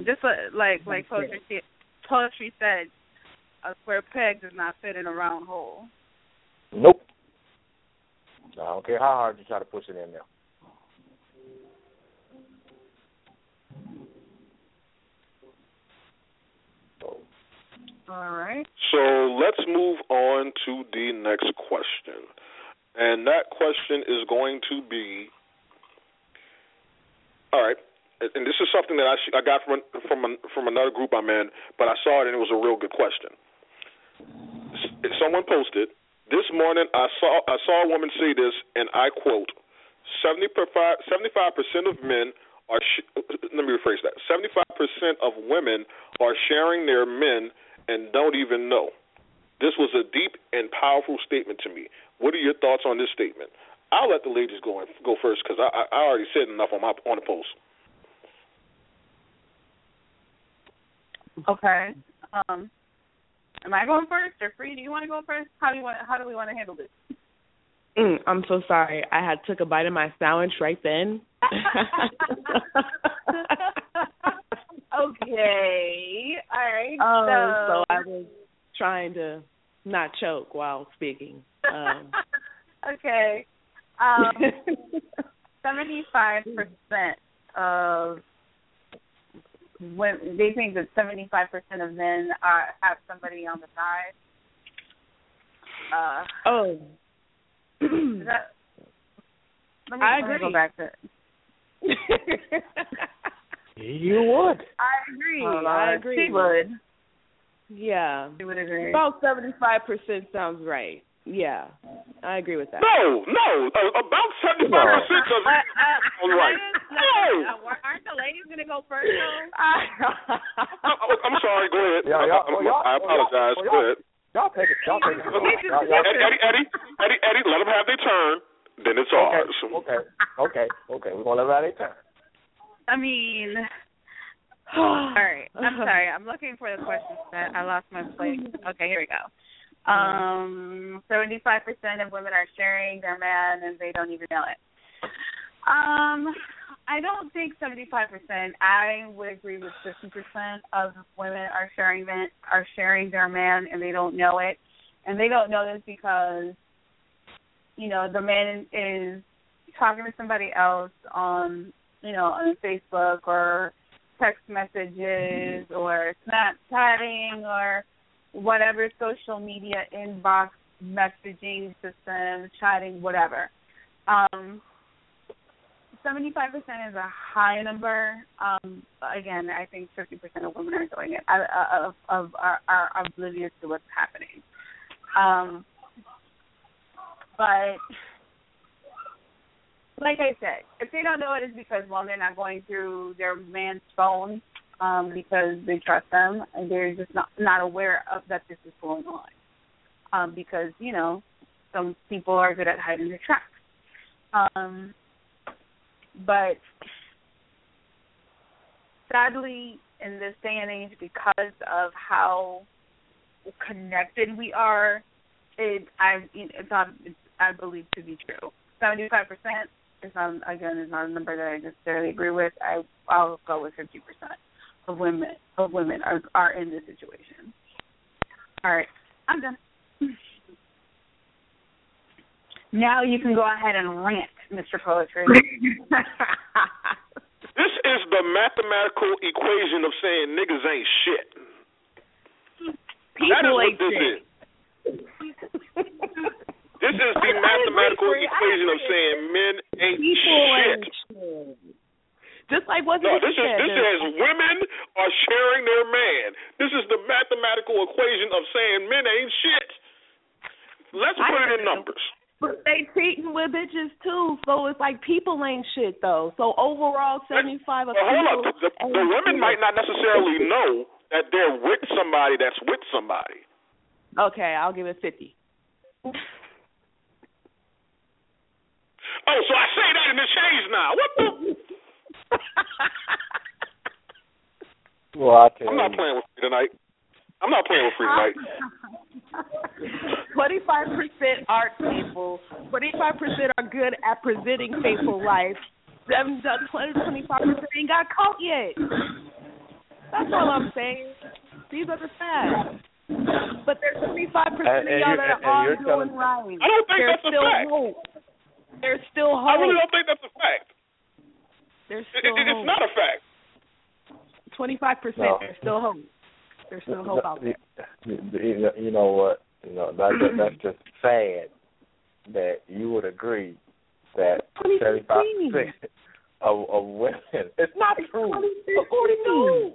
Just like like poetry poetry said, a square peg does not fit in a round hole. Nope. I don't care how hard you try to push it in there. All right. So let's move on to the next question. And that question is going to be all right. And this is something that I I got from from from another group I'm in, but I saw it and it was a real good question someone posted this morning. I saw I saw a woman say this, and I quote: 75 percent of men are. Sh- let me rephrase that. 75 percent of women are sharing their men and don't even know. This was a deep and powerful statement to me. What are your thoughts on this statement? I'll let the ladies go in, go first because I, I already said enough on my on the post. Okay. Um, Am I going first or free? Do you want to go first? How do you want? How do we want to handle this? Mm, I'm so sorry. I had took a bite of my sandwich right then. okay. All right. Um, so. so I was trying to not choke while speaking. Um, okay. Um, Seventy-five percent of when they think that seventy five percent of men are have somebody on the side. Uh, oh. that, let me, I agree. Let me go back to. you would. I agree. Oh, I agree. She would. Yeah. She would agree. About seventy five percent sounds right. Yeah, I agree with that. No, no, uh, about seventy five percent of it. All right. No, uh, aren't the ladies going to go first? I'm sorry. Go ahead. Yeah, yeah, I, well, I apologize. Well, go ahead. Y'all take it. Y'all take it. Eddie, Eddie, Eddie, Eddie, Eddie, let them have their turn. Then it's okay, ours. Okay. Okay. Okay. We're gonna let them have their turn. I mean. all right. I'm sorry. I'm looking for the questions that I lost my place. Okay, here we go. Um, 75% of women are sharing their man and they don't even know it. Um, I don't think 75%. I would agree with 50% of women are sharing that are sharing their man and they don't know it. And they don't know this because you know, the man is talking to somebody else on, you know, on Facebook or text messages or Snapchatting or whatever social media inbox messaging system, chatting, whatever. Um, 75% is a high number. Um, again, I think 50% of women are doing it, uh, of, of are, are oblivious to what's happening. Um, but like I said, if they don't know it, it's because one, they're not going through their man's phone um, because they trust them, and they're just not not aware of that this is going on. Um, because you know, some people are good at hiding their tracks. Um, but sadly, in this day and age, because of how connected we are, it I it's not it's, I believe to be true. Seventy five percent is not again is not a number that I necessarily agree with. I I'll go with fifty percent of women of women are are in this situation. All right, I'm done. Now you can go ahead and rant. Mr. Poetry. this is the mathematical equation of saying niggas ain't shit. People that is what ain't this shit. is. This is the mathematical equation of saying men ain't People shit. ain't shit. Just like what No, you this is said. this there's- says women are sharing their man. This is the mathematical equation of saying men ain't shit. Let's put it in numbers. But they cheating with bitches too, so it's like people ain't shit though. So overall, seventy five of hold up, the, the women shit. might not necessarily know that they're with somebody that's with somebody. Okay, I'll give it fifty. Oh, so I say that and it changed now. What the? Well, I tell I'm not you, playing with free tonight. I'm not playing with free tonight. Twenty five percent aren't faithful. Twenty five percent are good at presenting faithful life. Seven twenty five percent ain't got caught yet. That's all I'm saying. These are the facts. But there's seventy five percent of And- and y'all you- that and are all you're doing right. I don't think There's that's a fact. hope. There's still hope. I really don't think that's a fact. There's It, still it, it's hope. not a fact. Twenty five percent. No. There's still hope. There's still hope out there. You know- you know what? You know that, that that's just sad that you would agree that seventy five percent of of women. It's not true. According to who?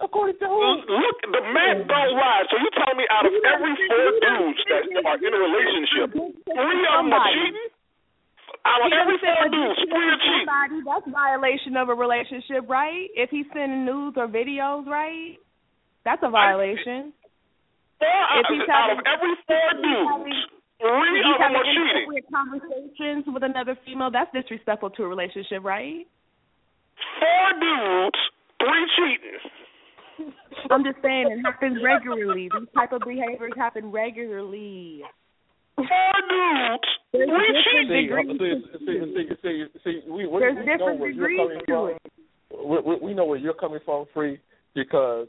According to who? Mm, look, the math don't lie. So you tell me out of every four dudes that are in a relationship, three of them are cheating? Out of He every said four if dudes, you three are kill cheating. somebody, That's violation of a relationship, right? If he's sending nudes or videos, right? That's a violation. Four out, If he's out of having- every four dudes, three If of he's them having are cheating. conversations with another female, that's disrespectful to a relationship, right? Four dudes, three cheating. I'm just saying it happens regularly. These type of behaviors happen regularly. Four dudes, There's three different cheating. degrees. see, see, see, see, see, we, we, There's we know different where you're degrees coming to from. it. We, we, we know where you're coming from, free, because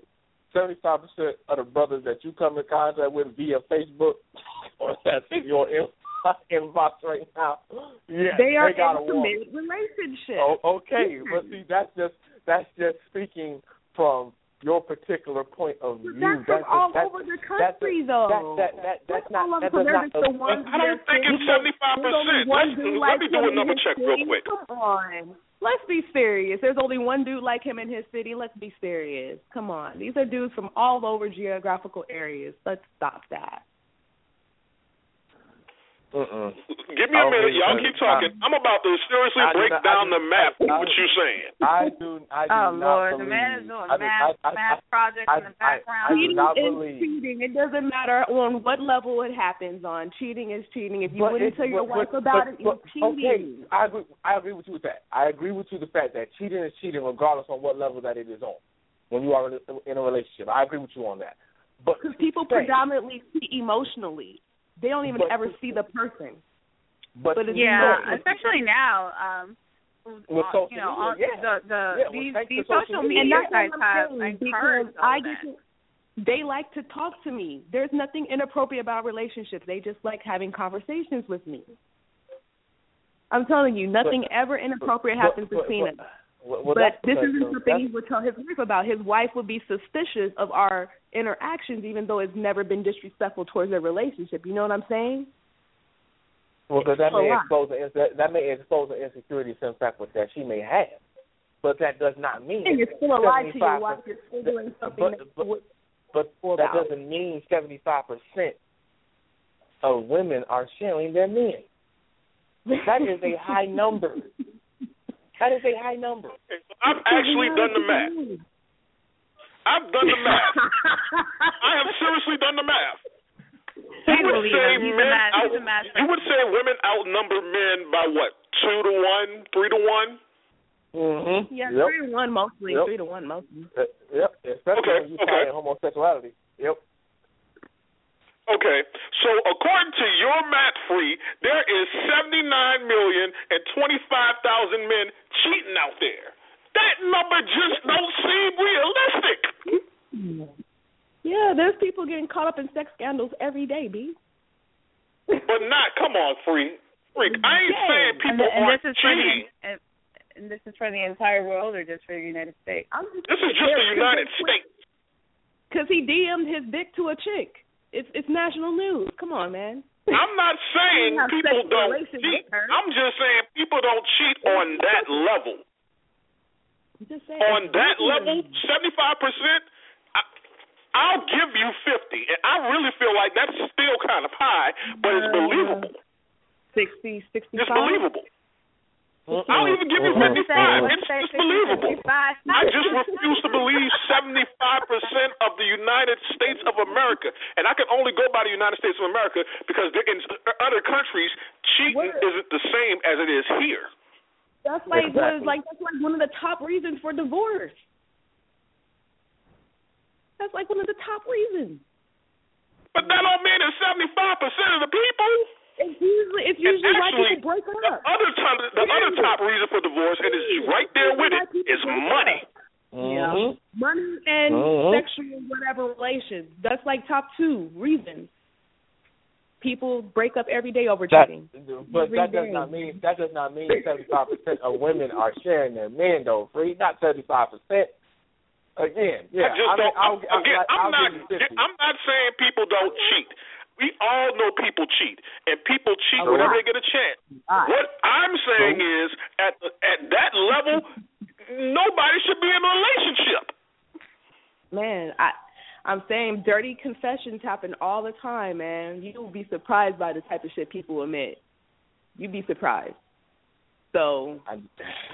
seventy-five percent of the brothers that you come in contact with via Facebook or that's in your in- inbox right now, yeah, They are got a in a committed relationship. Oh, okay, but see, that's just that's just speaking from your particular point of But view. that's from that's all that's, over the country, a, though. That, that, that, that's That's not. all That over- does not. the one I don't think it's 75%. Let's, one let me do him a number his check real quick. Come on. Let's be serious. There's only one dude like him in his city. Let's be serious. Come on. These are dudes from all over geographical areas. Let's stop that. Mm-mm. Give me a minute. wait, Y'all keep talking. I'm about to seriously I break not- I down do- the map I- of I- what you're saying. I do. I do Oh not Lord, believe. the man is doing I do- math I, I, math projects I, in the I, background. I do cheating not is cheating. It doesn't matter on what level it happens on. Cheating is cheating. If you But wouldn't it- tell your but- wife but- about but- it, you're but- cheating. Okay, I agree. I agree with you with that. I agree with you the fact that cheating is cheating, regardless on what level that it is on. When you are in a, in a relationship, I agree with you on that. But Because people predominantly see emotionally. They don't even But- ever see the person. but but to it's Yeah, say- especially now. Um, With uh, you know, media, on yeah. the the Yeah, these thanks these social social media. media sites have encouraged because all I that. get to, they like to talk to me. There's nothing inappropriate about relationships. They just like having conversations with me. I'm telling you, nothing ever inappropriate but- happens but- between but- us. Well, well, but this isn't so something he would tell his wife about. His wife would be suspicious of our interactions, even though it's never been disrespectful towards their relationship. You know what I'm saying? Well, because that may expose the, that, that may expose the insecurities some fact with that she may have, but that does not mean. And you're still a lie to your wife. You're still doing something but, that but, would but that doesn't mean seventy five percent of women are sharing their men. That is a high number. That is a high number. I've actually done the math. I've done the math. I have seriously done the math. You would say him. He's a men out, he's a math you would say women outnumber men by what? Two to one, three to one? Mm-hmm. Yeah, yep. three to one mostly. Yep. Three to one mostly. Uh, yep. Especially Okay, when you okay. tie homosexuality. Yep. Okay, so according to your math free, there is seventy nine million and twenty five thousand men cheating out there. That number just don't seem realistic. Yeah, there's people getting caught up in sex scandals every day, B. But not, come on, free. freak. I ain't Yeah. saying people th- and aren't this is for the cheating. and, and this is for the entire world or just for the United States? I'm just This is just the United States. Because he DM'd his dick to a chick. It's it's national news. Come on, man. I'm not saying people don't cheat. I'm just saying people don't cheat on that level. Just saying. On that level, 75%, I, I'll give you 50. And I really feel like that's still kind of high, but it's Uh, believable. 60, 65. It's believable. Mm-mm. I'll uh, even give you uh, Mm-mm. 55. It's, say it's believable. I just refuse to believe 75% of the United States of America. And I can only go by the United States of America because in other countries, cheating Where- isn't the same as it is here. That's like Exactly. the, like that's like one of the top reasons for divorce. That's like one of the top reasons. But that don't mean it's 75% of the people. It's usually it's And usually why actually, people break the other time, the other top reason for divorce, and it's right there with it, is money. Mhm. Money and Mhm. sexual whatever relations. That's like top two reasons. People break up every day over That, cheating. but Every that does day. not mean that does not mean seventy five percent of women are sharing their men though. Free, not seventy five percent. Again, yeah. I just mean, don't. I'll, I'm, again, I'll, I'm not. give you 50. I'm not saying people don't cheat. We all know people cheat, and people cheat A whenever lot. they get a chance. lot. What I'm saying is, at the, at that level, nobody should be in a relationship. Man, I I'm saying dirty confessions happen all the time, man. You'll be surprised by the type of shit people admit. You'd be surprised. So I,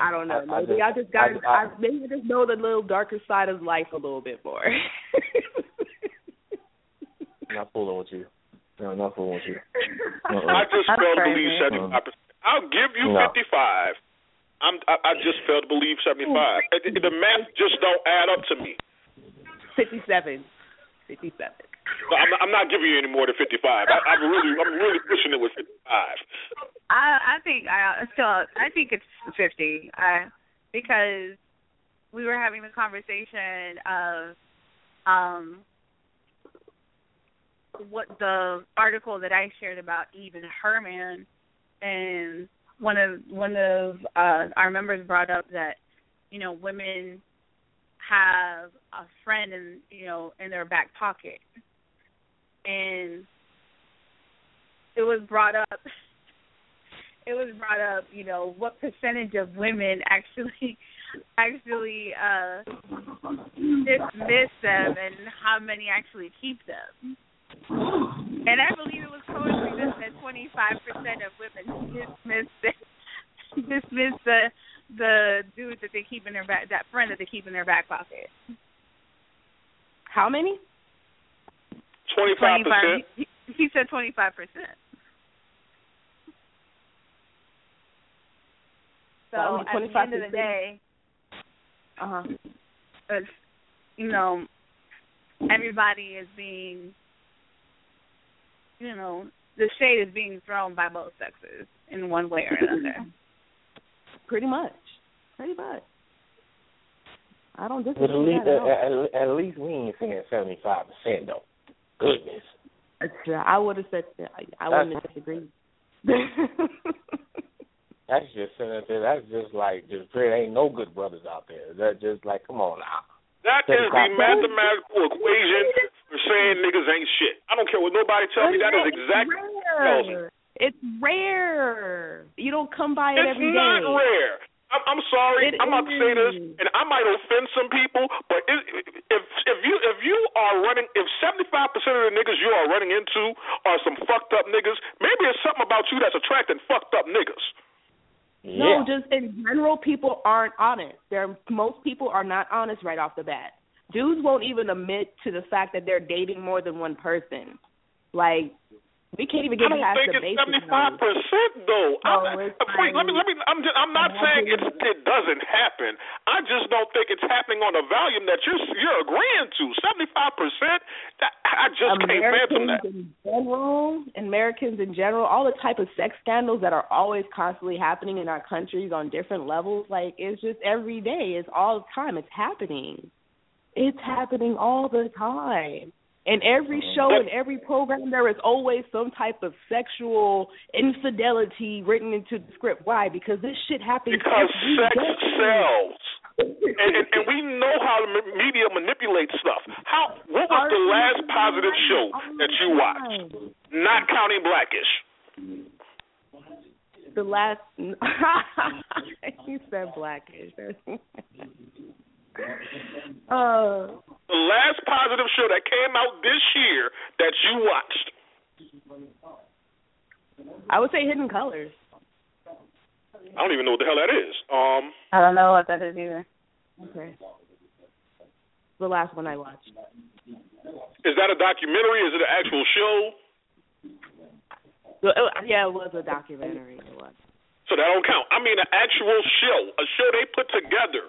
I don't know. I- I Maybe just- I just got I- to I- I, maybe I just know the little darker side of life a little bit more. I'm not fooling with you. No, I'm not fooling with you. I Uh-uh. just That's fail to believe seventy five percent. I'll give you No. fifty five. I'm. I, I just fail to believe seventy five. The math just don't add up to me. Fifty-seven. Fifty-seven. So I'm, I'm not giving you any more than fifty five. I'm really, I'm really pushing it with fifty five. I I think I still I think it's fifty. I because we were having the conversation of um what the article that I shared about Eve and Herman and one of one of uh our members brought up that you know women have a friend in you know in their back pocket and it was brought up it was brought up, you know, what percentage of women actually actually uh dismiss them and how many actually keep them. And I believe it was coincidence that twenty five percent of women dismiss the, dismiss the the dude that they keep in their back that friend that they keep in their back pocket. How many? Twenty five percent. He, he said twenty five percent. So Well, at the end of the day, Uh huh. you know everybody is being you know the shade is being thrown by both sexes in one way or another. Pretty much. Pretty much. I don't But disagree at least, that at all. at, at least we ain't saying seventy five percent though. Goodness. Yeah, I would have said I, I wouldn't have disagreed. That's just that's just like just there ain't no good brothers out there. That just like come on now. That is the mathematical equation for saying niggas ain't shit. I don't care what nobody tell me. That is exactly what tells me. rare. It's rare. You don't come by it every day. It's not rare. I'm, I'm sorry. It I'm about to say this, and I might offend some people, but it, if if you if you are running, if 75 percent of the niggas you are running into are some fucked up niggas, maybe it's something about you that's attracting fucked up niggas. No, Yeah. just in general, people aren't honest. There, most people are not honest right off the bat. Dudes won't even admit to the fact that they're dating more than one person. Like, we can't even I get don't past think the it's seventy five percent though. Oh, I'm, it's uh, wait, let me let me. I'm just, I'm not saying it's, it doesn't happen. I just don't think it's happening on the volume that you're you're agreeing to. Seventy five percent. I just can't fathom Americans that. in general, Americans in general, all the type of sex scandals that are always constantly happening in our countries on different levels, like it's just every day, it's all the time, it's happening. It's happening all the time. In every mm-hmm. show and every program, there is always some type of sexual infidelity written into the script. Why? Because this shit happens. Because every sex day. sells. and, and, and we know how the media manipulates stuff. How? What was the last positive show that you watched? Not counting Blackish. The last. you said blackish. uh, The last positive show that came out this year that you watched. I would say Hidden Colors. I don't even know what the hell that is. Um, I don't know what that is either. Okay. The last one I watched. is that a documentary? Is it an actual show? Well, uh, Yeah, it was a documentary. It was. So that don't count. I mean, an actual show, a show they put together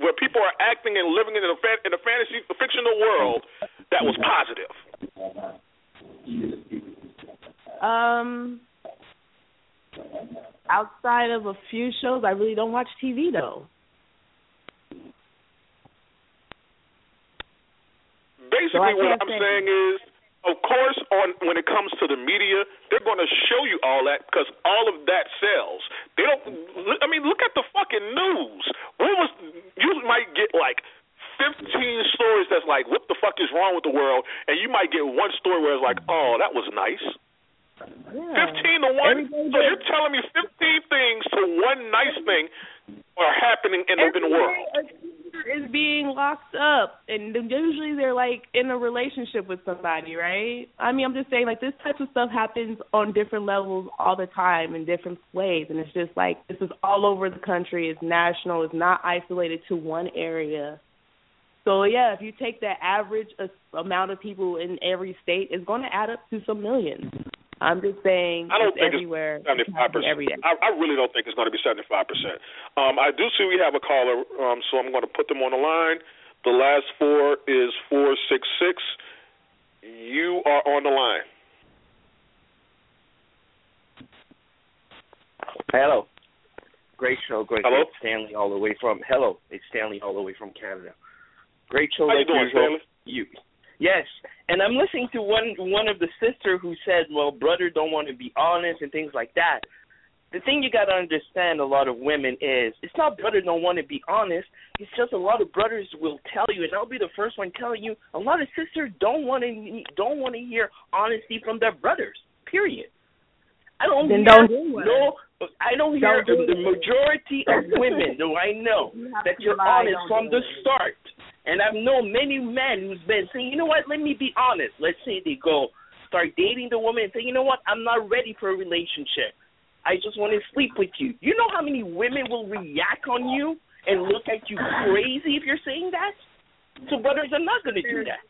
where people are acting and living in a fa- in a fantasy a fictional world that was positive. Um, outside of a few shows, I really don't watch TV though. Basically, So what I'm say- saying is, of course, on when it comes to the media, they're going to show you all that because all of that sells. They don't. I mean, look at the fucking news. What was you might get like 15 stories that's like, what the fuck is wrong with the world, and you might get one story where it's like, oh, that was nice. Yeah. Fifteen to one. So you're telling me fifteen things to one nice thing are happening in the world. Is being locked up, and usually they're like in a relationship with somebody, right? I mean, I'm just saying, like this type of stuff happens on different levels all the time in different ways, and it's just like this is all over the country. It's national. It's not isolated to one area. So yeah, if you take the average uh, amount of people in every state, it's going to add up to some millions. I'm just saying I don't it's think everywhere. it's seventy five percent. Every day. I, I really don't think it's going to be seventy five percent. Um, I do see we have a caller, um, so I'm going to put them on the line. The last four is four six six. You are on the line. Hello. Great show, great Hello? show. Stanley all the way from hello. It's Stanley all the way from Canada. Great show. How you doing, usual. Stanley? You Yes. And I'm listening to one one of the sister who said, Well, brother don't want to be honest and things like that. The thing you gotta understand a lot of women is it's not brother don't want to be honest, it's just a lot of brothers will tell you and I'll be the first one telling you a lot of sisters don't want to don't want to hear honesty from their brothers. Period. I don't Then hear don't do it. no I don't hear Don't do the it. majority of women do I know that you're honest from the start. And I've known many men who's been saying, you know what, let me be honest. Let's say they go start dating the woman and say, you know what, I'm not ready for a relationship. I just want to sleep with you. You know how many women will react on you and look at you crazy if you're saying that? So brothers are not going to do that.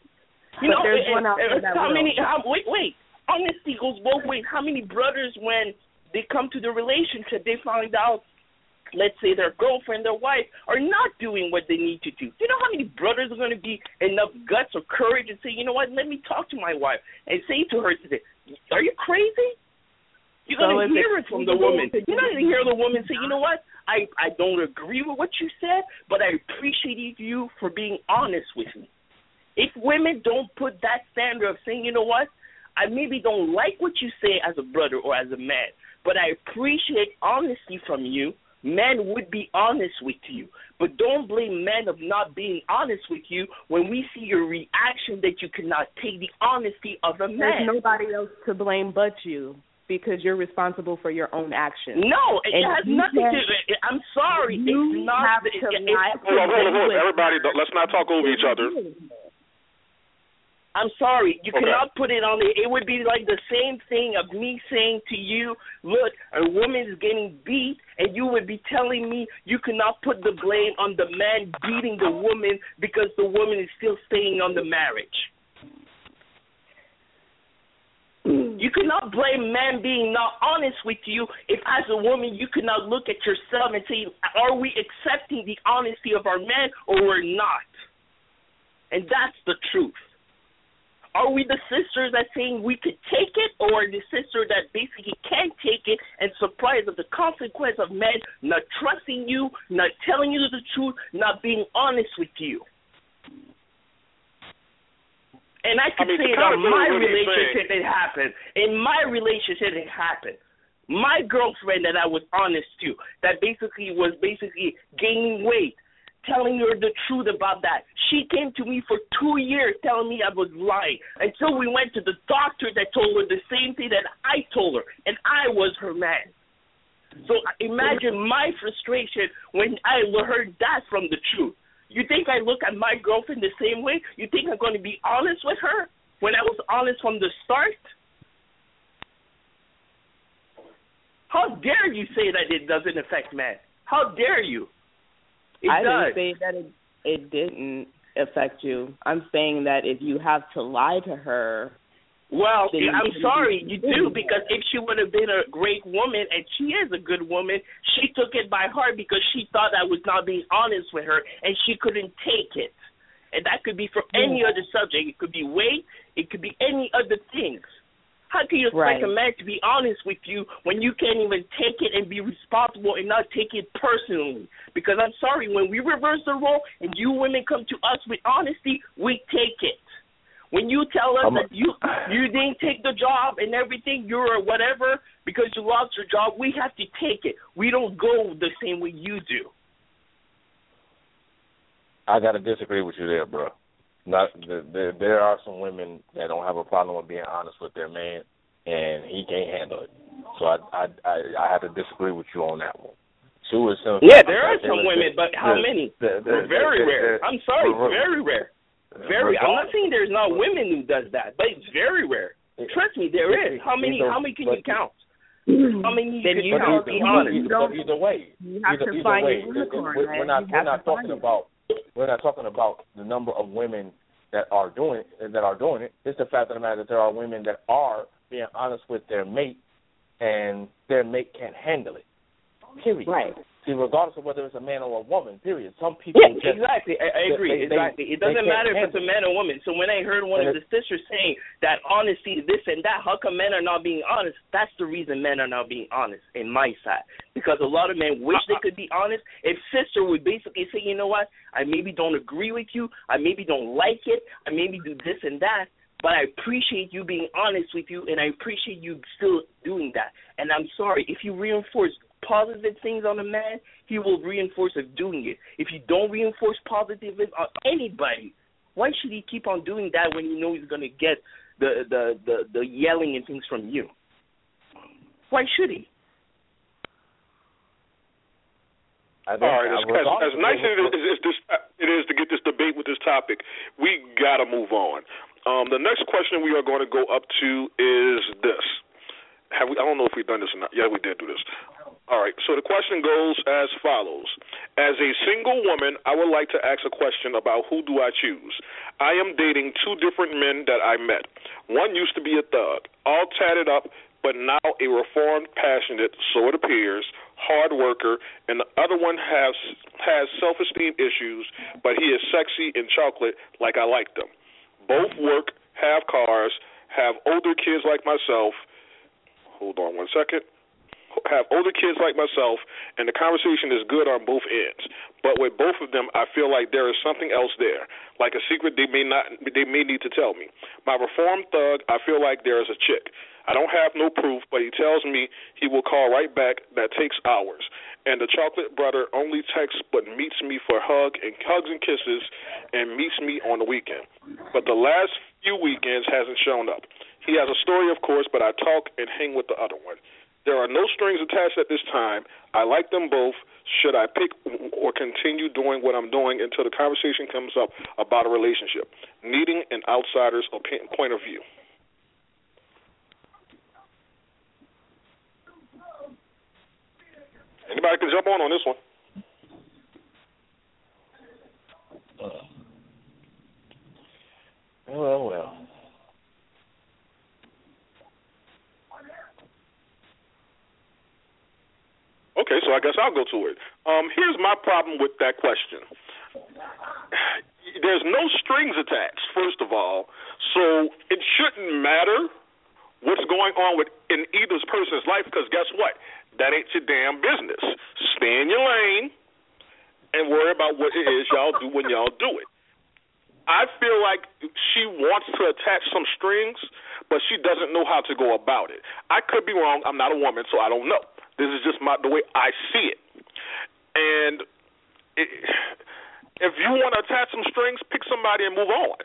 You But know, there's and- one out there that how will. many? How, wait, wait. Honesty goes both ways. How many brothers, when they come to the relationship, they find out let's say their girlfriend, their wife, are not doing what they need to do. You know how many brothers are going to be enough guts or courage and say, you know what, let me talk to my wife and say to her today, are you crazy? You're So going to hear it from the woman. You're not going to hear the woman say, you know what, I, I don't agree with what you said, but I appreciate you for being honest with me. If women don't put that standard of saying, you know what, I maybe don't like what you say as a brother or as a man, but I appreciate honesty from you. Men would be honest with you, but don't blame men of not being honest with you when we see your reaction that you cannot take the honesty of a There's nobody else to blame but you because you're responsible for your own actions. No, it And has you nothing have- to. I'm sorry, you it's not. have it- to it's- lie. Hold on, hold on, hold on. Everybody, let's not talk over each other. I'm sorry, you Okay. cannot put it on the. It would be like the same thing of me saying to you, "Look, a woman is getting beat," and you would be telling me you cannot put the blame on the man beating the woman because the woman is still staying on the marriage. You cannot blame man being not honest with you if, as a woman, you cannot look at yourself and say, "Are we accepting the honesty of our man or we're not?" And that's the truth. Are we the sisters that saying we could take it, or the sister that basically can't take it and surprised of the consequence of men not trusting you, not telling you the truth, not being honest with you? And I can I mean, say on my relationship it happened. In my relationship it happened. My girlfriend that I was honest to, that basically was basically gaining weight, telling her the truth about that. She came to me for two years telling me I was lying until we went to the doctor that told her the same thing that I told her, and I was her man. So imagine my frustration when I heard that from the truth. You think I look at my girlfriend the same way? You think I'm going to be honest with her when I was honest from the start? How dare you say that it doesn't affect men? How dare you? It I does. didn't say that it it didn't affect you. I'm saying that if you have to lie to her, Well, I'm sorry, you do because if she would have been a great woman, and she is a good woman, she took it by heart because she thought I was not being honest with her, and she couldn't take it. And that could be for any other subject. It could be weight. It could be any other things. How can you expect Right. a man to be honest with you when you can't even take it and be responsible and not take it personally? Because I'm sorry, when we reverse the role and you women come to us with honesty, we take it. When you tell us I'm a- that you you didn't take the job and everything, you're a whatever because you lost your job, we have to take it. We don't go the same way you do. I gotta disagree with you there, bro. Not the, the, there are some women that don't have a problem with being honest with their man, and he can't handle it. So I I I, I have to disagree with you on that one. Sue is some, Yeah, there are some women, but how the- many? the- the- They're very the- rare. the- I'm sorry, the- very rare. Very. I'm not saying there's not women who does that, but it's very rare. Trust me, there is. How many? How many can you count? How many Then can you you But count? either, Be you honest. either, either way, you have either, to either find way, your unicorn. we're, we're not we're not talking about we're not talking about the number of women that are doing it, that are doing it. It's the fact of the matter that there are women that are being honest with their mate, and their mate can't handle it. Period. Right. See, regardless of whether it's a man or a woman. Period. Some people Yeah, just exactly. I, I agree. they- they- exactly. It doesn't matter if it's a man or woman. So when I heard one of the sisters saying that honesty, this and that, how come men are not being honest? That's the reason men are not being honest in my side. Because a lot of men wish they could be honest. If sister would basically say, you know what, I maybe don't agree with you, I maybe don't like it, I maybe do this and that, but I appreciate you being honest with you, and I appreciate you still doing that. And I'm sorry if you reinforce positive things on a man, he will reinforce of doing it. If you don't reinforce positive on anybody, why should he keep on doing that when you know he's going to get the, the the the yelling and things from you? Why should he? I think, All right, as, as, as nice as it is, as this, it is to get this debate with this topic, we got to move on. Um, the next question we are going to go up to is this. Have we? I don't know if we've done this or not. Yeah, we did do this. All right. So the question goes as follows: As a single woman, I would like to ask a question about who do I choose. I am dating two different men that I met. One used to be a thug, all tatted up, but now a reformed, passionate, so it appears, hard worker, and the other one has has self-esteem issues, but he is sexy and chocolate like I like them. Both work, have cars, have older kids like myself. Hold on one second. Have older kids like myself, and the conversation is good on both ends. But with both of them, I feel like there is something else there, like a secret they may not, they may need to tell me. My reformed thug, I feel like there is a chick. I don't have no proof, but he tells me he will call right back. That takes hours. And the chocolate brother only texts but meets me for hug and hugs and kisses, and meets me on the weekend. But the last few weekends hasn't shown up. He has a story, of course, but I talk and hang with the other one. There are no strings attached at this time. I like them both. Should I pick or continue doing what I'm doing until the conversation comes up about a relationship? Needing an outsider's opinion, point of view. Anybody can jump on on this one. Uh, well, well. Okay, so I guess I'll go to it. Um, here's my problem with that question. There's no strings attached, first of all, so it shouldn't matter what's going on with in either person's life because guess what? That ain't your damn business. Stay in your lane and worry about what it is y'all do when y'all do it. I feel like she wants to attach some strings, but she doesn't know how to go about it. I could be wrong. I'm not a woman, so I don't know. This is just my the way I see it. And it, if you want to attach some strings, pick somebody and move on.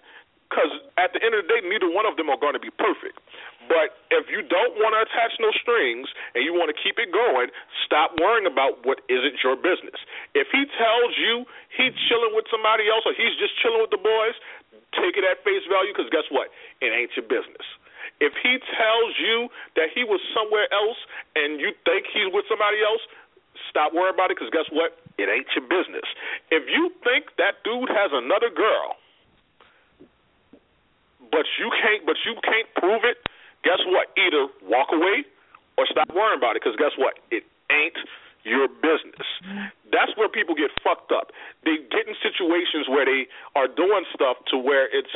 Because at the end of the day, neither one of them are going to be perfect. But if you don't want to attach no strings and you want to keep it going, stop worrying about what isn't your business. If he tells you he's chilling with somebody else or he's just chilling with the boys, take it at face value because guess what? It ain't your business. If he tells you that he was somewhere else and you think he's with somebody else, stop worrying about it because guess what? It ain't your business. If you think that dude has another girl, but you can't, but you can't prove it guess what? Either walk away or stop worrying about it because guess what? It ain't your business. That's where people get fucked up. They get in situations where they are doing stuff to where it's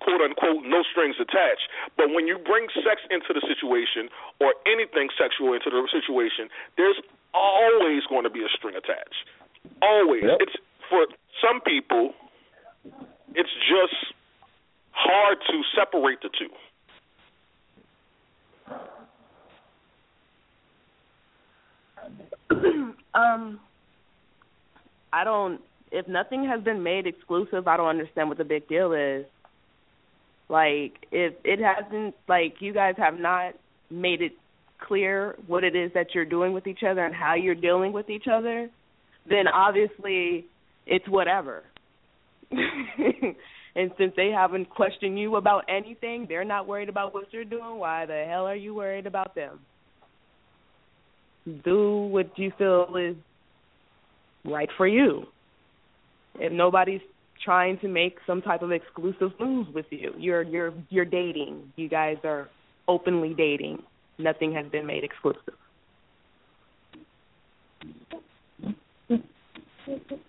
quote unquote no strings attached. But when you bring sex into the situation or anything sexual into the situation, there's always going to be a string attached. Always. Yep. It's for some people it's just hard to separate the two. um, I don't. If nothing has been made exclusive, I don't understand what the big deal is. Like, if it hasn't, like, you guys have not made it clear what it is that you're doing with each other and how you're dealing with each other, then obviously it's whatever. and since they haven't questioned you about anything, they're not worried about what you're doing. Why the hell are you worried about them? do what you feel is right for you. If nobody's trying to make some type of exclusive move with you, you're you're you're dating. You guys are openly dating. Nothing has been made exclusive.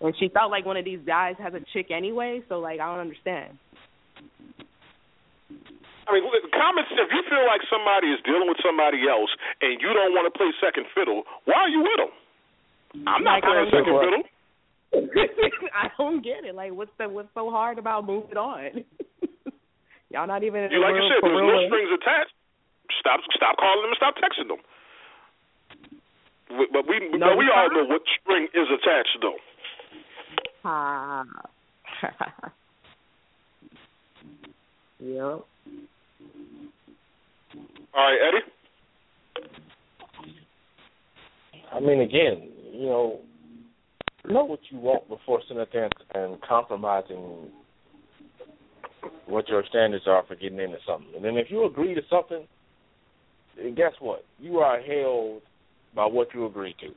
And she felt like one of these guys has a chick anyway, so like I don't understand. I mean, comments. If you feel like somebody is dealing with somebody else and you don't want to play second fiddle, why are you with them? I'm not like, playing second fiddle. I don't get it. Like, what's the what's so hard about moving on? Y'all not even. You like you said, there's no strings attached. Stop stop calling them and stop texting them. But we no, but we all know what string is attached though. Ah. yep. All right, Eddie. I mean, again, you know, know what you want before sitting there and compromising what your standards are for getting into something. And then if you agree to something, then guess what? You are held by what you agree to.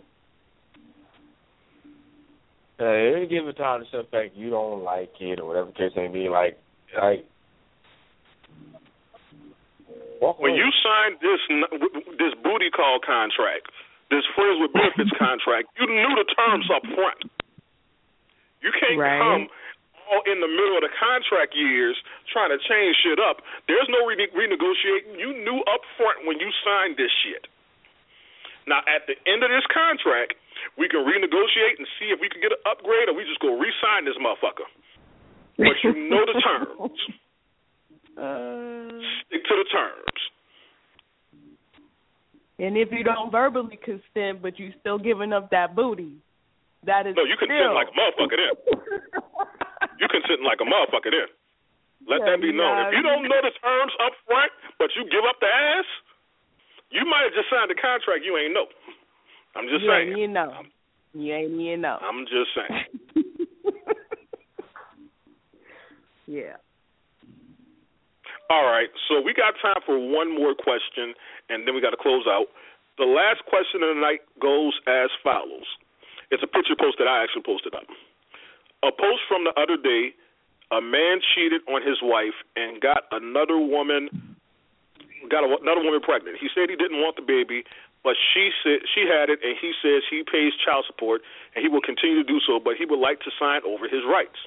Uh, any given time, the fact you don't like it or whatever case may be, like, like when you signed this this booty call contract, this friends with benefits contract, you knew the terms up front. You can't right. come all in the middle of the contract years trying to change shit up. There's no re- renegotiating. You knew up front when you signed this shit. Now, at the end of this contract, we can renegotiate and see if we can get an upgrade, or we just go re-sign this motherfucker. But you know the terms. Uh, Stick to the terms. And if you don't verbally consent, but you still giving up that booty, that is no. You consent like a motherfucker then. you consent like a motherfucker then. Let yeah, that be known. If you don't know the terms up front, but you give up the ass, you might have just signed the contract. You ain't know. I'm just you saying. You know. I'm, you ain't you know. I'm just saying. yeah. All right, so we got time for one more question, and then we got to close out. The last question of the night goes as follows. It's a picture post that I actually posted up. A post from the other day. A man cheated on his wife and got another woman got another woman pregnant. He said he didn't want the baby, but she said she had it, and he says he pays child support and he will continue to do so, but he would like to sign over his rights.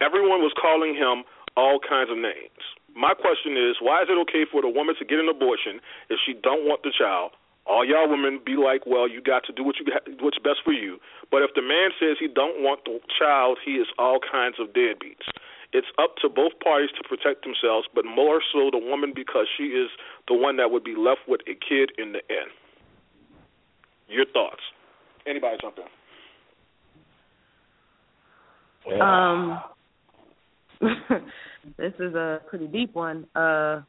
Everyone was calling him all kinds of names. My question is, why is it okay for the woman to get an abortion if she don't want the child? All y'all women be like, well, you got to do what you what's best for you. But if the man says he don't want the child, he is all kinds of deadbeats. it's up to both parties to protect themselves, but more so the woman because she is the one that would be left with a kid in the end. Your thoughts? Anybody jump in? Um, this is a pretty deep one. Uh,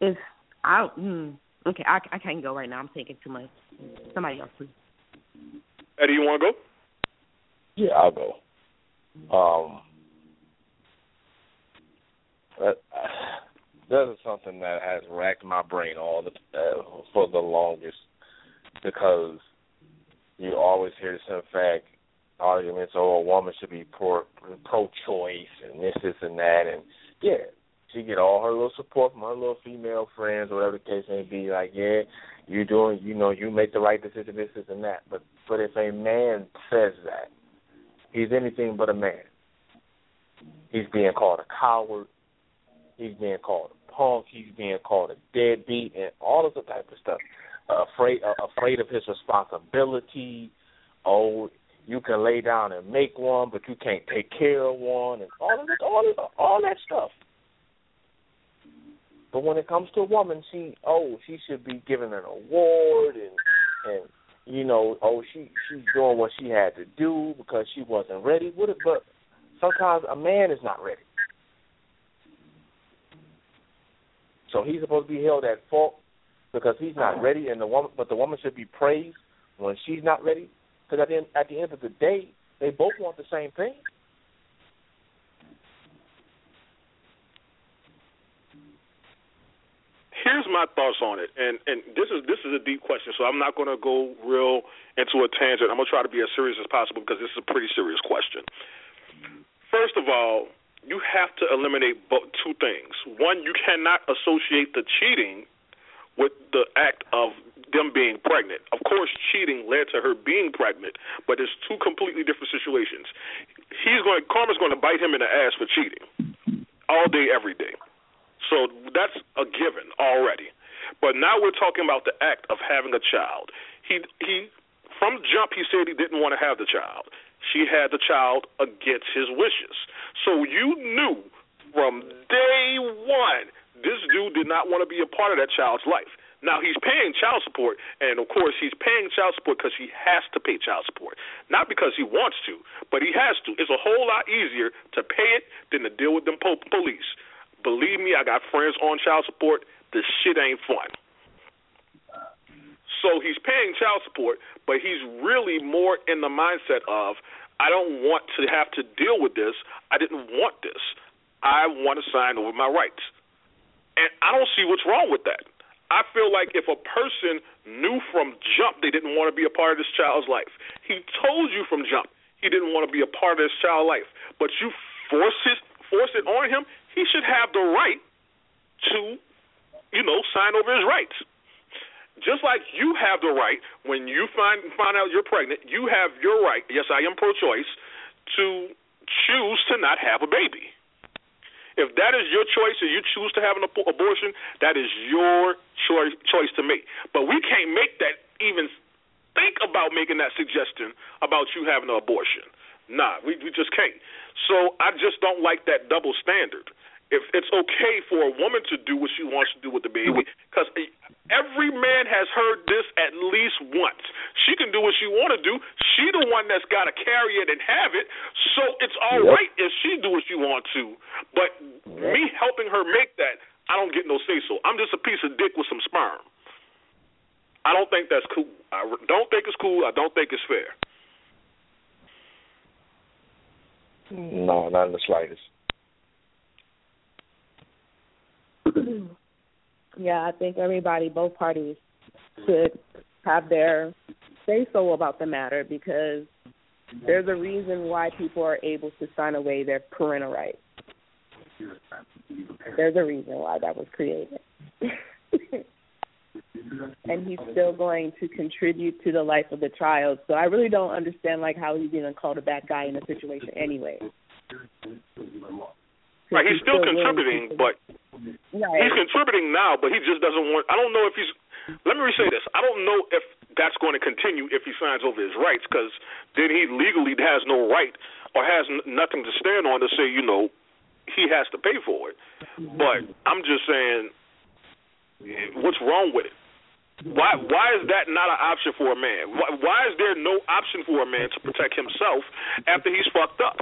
if I mm, okay, I I can't go right now. I'm thinking too much. Somebody else, please. Eddie, you want to go? Yeah, I'll go. Um, that, that is something that has racked my brain all the uh, for the longest because you always hear this in fact arguments, oh, a woman should be pro pro-choice and this, this, and that, and yeah, she get all her little support from her little female friends, whatever the case may be. Like, yeah, you doing, you know, you make the right decision, this, this, and that. But but if a man says that, he's anything but a man. He's being called a coward. He's being called a punk. He's being called a deadbeat, and all of the type of stuff. Uh, afraid, uh, afraid of his responsibility. Oh, you can lay down and make one, but you can't take care of one, and all of that, all of, all that stuff. But when it comes to a woman, she oh she should be given an award and and you know oh she she's doing what she had to do because she wasn't ready. What if, but sometimes a man is not ready, so he's supposed to be held at fault because he's not ready, and the woman but the woman should be praised when she's not ready because at the end, at the end of the day they both want the same thing. here's my thoughts on it, and and this is this is a deep question, so I'm not going to go real into a tangent. I'm going to try to be as serious as possible because this is a pretty serious question. First of all, you have to eliminate two things. One, you cannot associate the cheating with the act of them being pregnant. Of course, cheating led to her being pregnant, but it's two completely different situations. He's going, karma's going to bite him in the ass for cheating all day, every day. So that's a given already. But now we're talking about the act of having a child. He he from jump he said he didn't want to have the child. She had the child against his wishes. So you knew from day one this dude did not want to be a part of that child's life. Now he's paying child support, and of course he's paying child support because he has to pay child support, not because he wants to, but he has to. It's a whole lot easier to pay it than to deal with them po- police. Believe me, I got friends on child support. This shit ain't fun. So he's paying child support, but he's really more in the mindset of, I don't want to have to deal with this. I didn't want this. I want to sign over my rights. And I don't see what's wrong with that. I feel like if a person knew from jump they didn't want to be a part of this child's life, he told you from jump he didn't want to be a part of this child's life, but you force it force it on him, he should have the right to, you know, sign over his rights. Just like you have the right when you find find out you're pregnant, you have your right. Yes, I am pro-choice to choose to not have a baby. If that is your choice and you choose to have an ab- abortion, that is your choice choice to make. But we can't make that even think about making that suggestion about you having an abortion. Nah, we we just can't. So I just don't like that double standard if it's okay for a woman to do what she wants to do with the baby, mm-hmm. because every man has heard this at least once. She can do what she want to do. She the one that's got to carry it and have it. So it's all yep. right if she do what she want to. But yep. me helping her make that, I don't get no say so. I'm just a piece of dick with some sperm. I don't think that's cool. I don't think it's cool. I don't think it's fair. No, not in the slightest. yeah, I think everybody, both parties, should have their say so about the matter because there's a reason why people are able to sign away their parental rights. There's a reason why that was created. and he's still going to contribute to the life of the child. So I really don't understand like how he's even called a bad guy in the situation anyway. Right, he's still contributing, but right. he's contributing now, but he just doesn't want. I don't know if he's. Let me say this. I don't know if that's going to continue if he signs over his rights because then he legally has no right or has n- nothing to stand on to say, you know, he has to pay for it. But I'm just saying, what's wrong with it? Why why is that not an option for a man? Why, why is there no option for a man to protect himself after he's fucked up?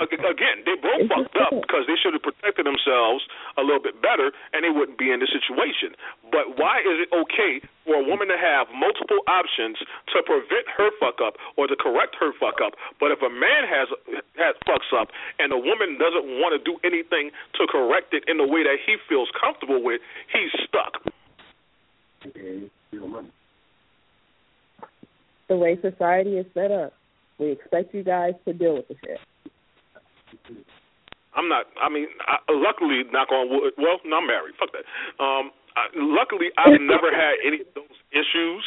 Again, they both fucked up because they should have protected themselves a little bit better, and they wouldn't be in this situation. But why is it okay for a woman to have multiple options to prevent her fuck up or to correct her fuck up? But if a man has has fucks up and a woman doesn't want to do anything to correct it in the way that he feels comfortable with, he's stuck. The way society is set up, we expect you guys to deal with the shit. I'm not. I mean, I, luckily, knock on wood. Well, no, I'm married. Fuck that. Um, I, luckily, I've never had any of those issues.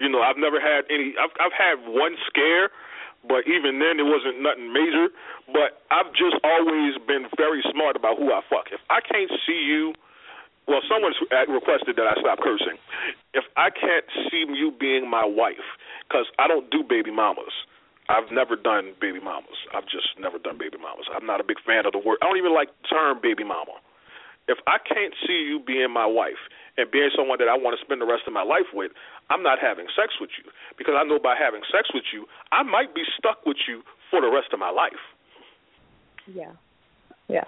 You know, I've never had any. I've I've had one scare, but even then, it wasn't nothing major. But I've just always been very smart about who I fuck. If I can't see you, well, someone's requested that I stop cursing. If I can't see you being my wife, because I don't do baby mamas. I've never done baby mamas. I've just never done baby mamas. I'm not a big fan of the word. I don't even like the term baby mama. If I can't see you being my wife and being someone that I want to spend the rest of my life with, I'm not having sex with you because I know by having sex with you, I might be stuck with you for the rest of my life. Yeah. Yeah.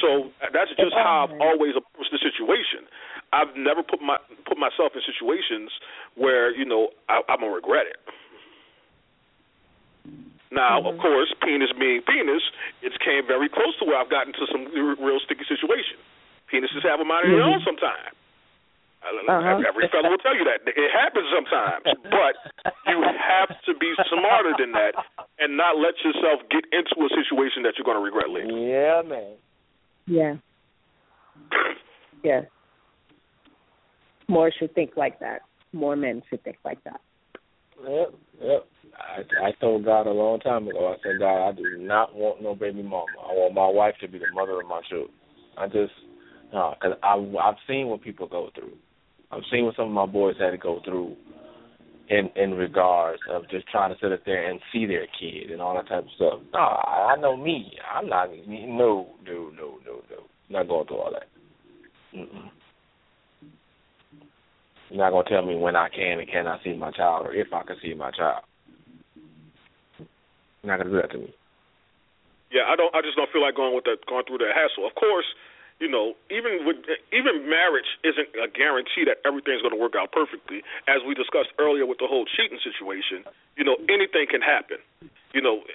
So uh, that's just how I've always approached the situation. I've never put my put myself in situations where you know I, I'm gonna regret it. Now, mm-hmm. of course, penis being penis, it came very close to where I've gotten to some real sticky situation. Penises have a mind of their own mm-hmm. sometimes. Uh-huh. Every fellow will tell you that it happens sometimes, but you have to be smarter than that and not let yourself get into a situation that you're going to regret later. Yeah, man. Yeah. yeah. More should think like that. More men should think like that. Yep, yep. I told God a long time ago. I said, God, I do not want no baby mama. I want my wife to be the mother of my children. I just, no, because I I've seen what people go through. I've seen what some of my boys had to go through in in regards of just trying to sit up there and see their kid and all that type of stuff. No, I know me. I'm not. No, no, no, no, no. not going through all that. Mm-mm. You're not gonna tell me when I can and cannot see my child, or if I can see my child. You're not gonna do that to me. Yeah, I don't. I just don't feel like going with that, going through that hassle. Of course, you know, even with even marriage isn't a guarantee that everything's going to work out perfectly. As we discussed earlier with the whole cheating situation, you know, anything can happen. You know,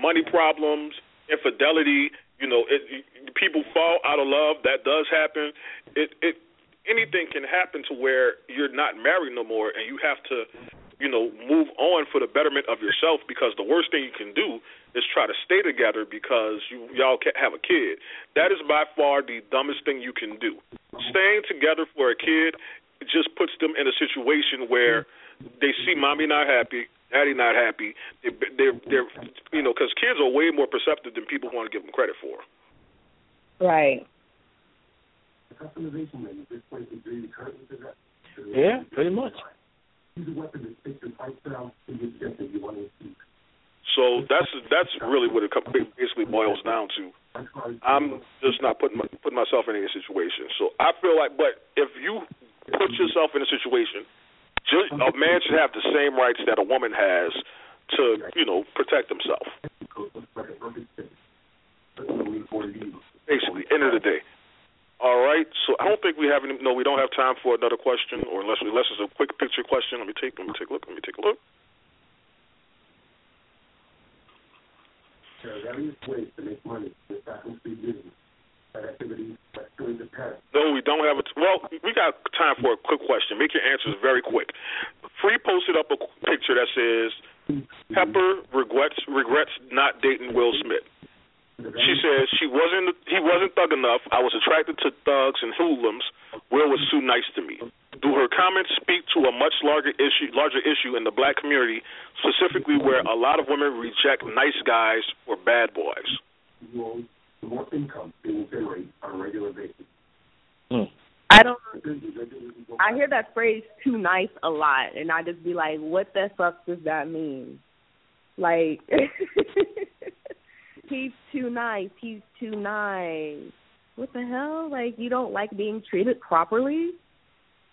money problems, infidelity. You know, it, people fall out of love. That does happen. It it anything can happen to where you're not married no more, and you have to you know, move on for the betterment of yourself because the worst thing you can do is try to stay together because you y'all can't have a kid. That is by far the dumbest thing you can do. Staying together for a kid just puts them in a situation where they see mommy not happy, daddy not happy. They, they're they're you know because kids are way more perceptive than people want to give them credit for. Right. Yeah, pretty much. So that's that's really what it basically boils down to. I'm just not putting my, putting myself in any situation. So I feel like, but if you put yourself in a situation, just, a man should have the same rights that a woman has to, you know, protect himself. Basically, end of the day. All right. So I don't think we have any. No, we don't have time for another question, or unless unless it's a quick picture question. Let me take. Let me take a look. Let me take a look. There are various ways to make money with faculty business. No, we don't have a. T- well, we got time for a quick question. Make your answers very quick. Free posted up a picture that says Pepa regrets regrets not dating Will Smith. She says she wasn't he wasn't thug enough. I was attracted to thugs and hoodlums. Will was too nice to me. Do her comments speak to a much larger issue larger issue in the black community, specifically where a lot of women reject nice guys or bad boys? More income on a regular basis. I don't I hear that phrase "too nice" a lot, and I just be like, "What the fuck does that mean?" Like, he's too nice. He's too nice. What the hell? Like, you don't like being treated properly?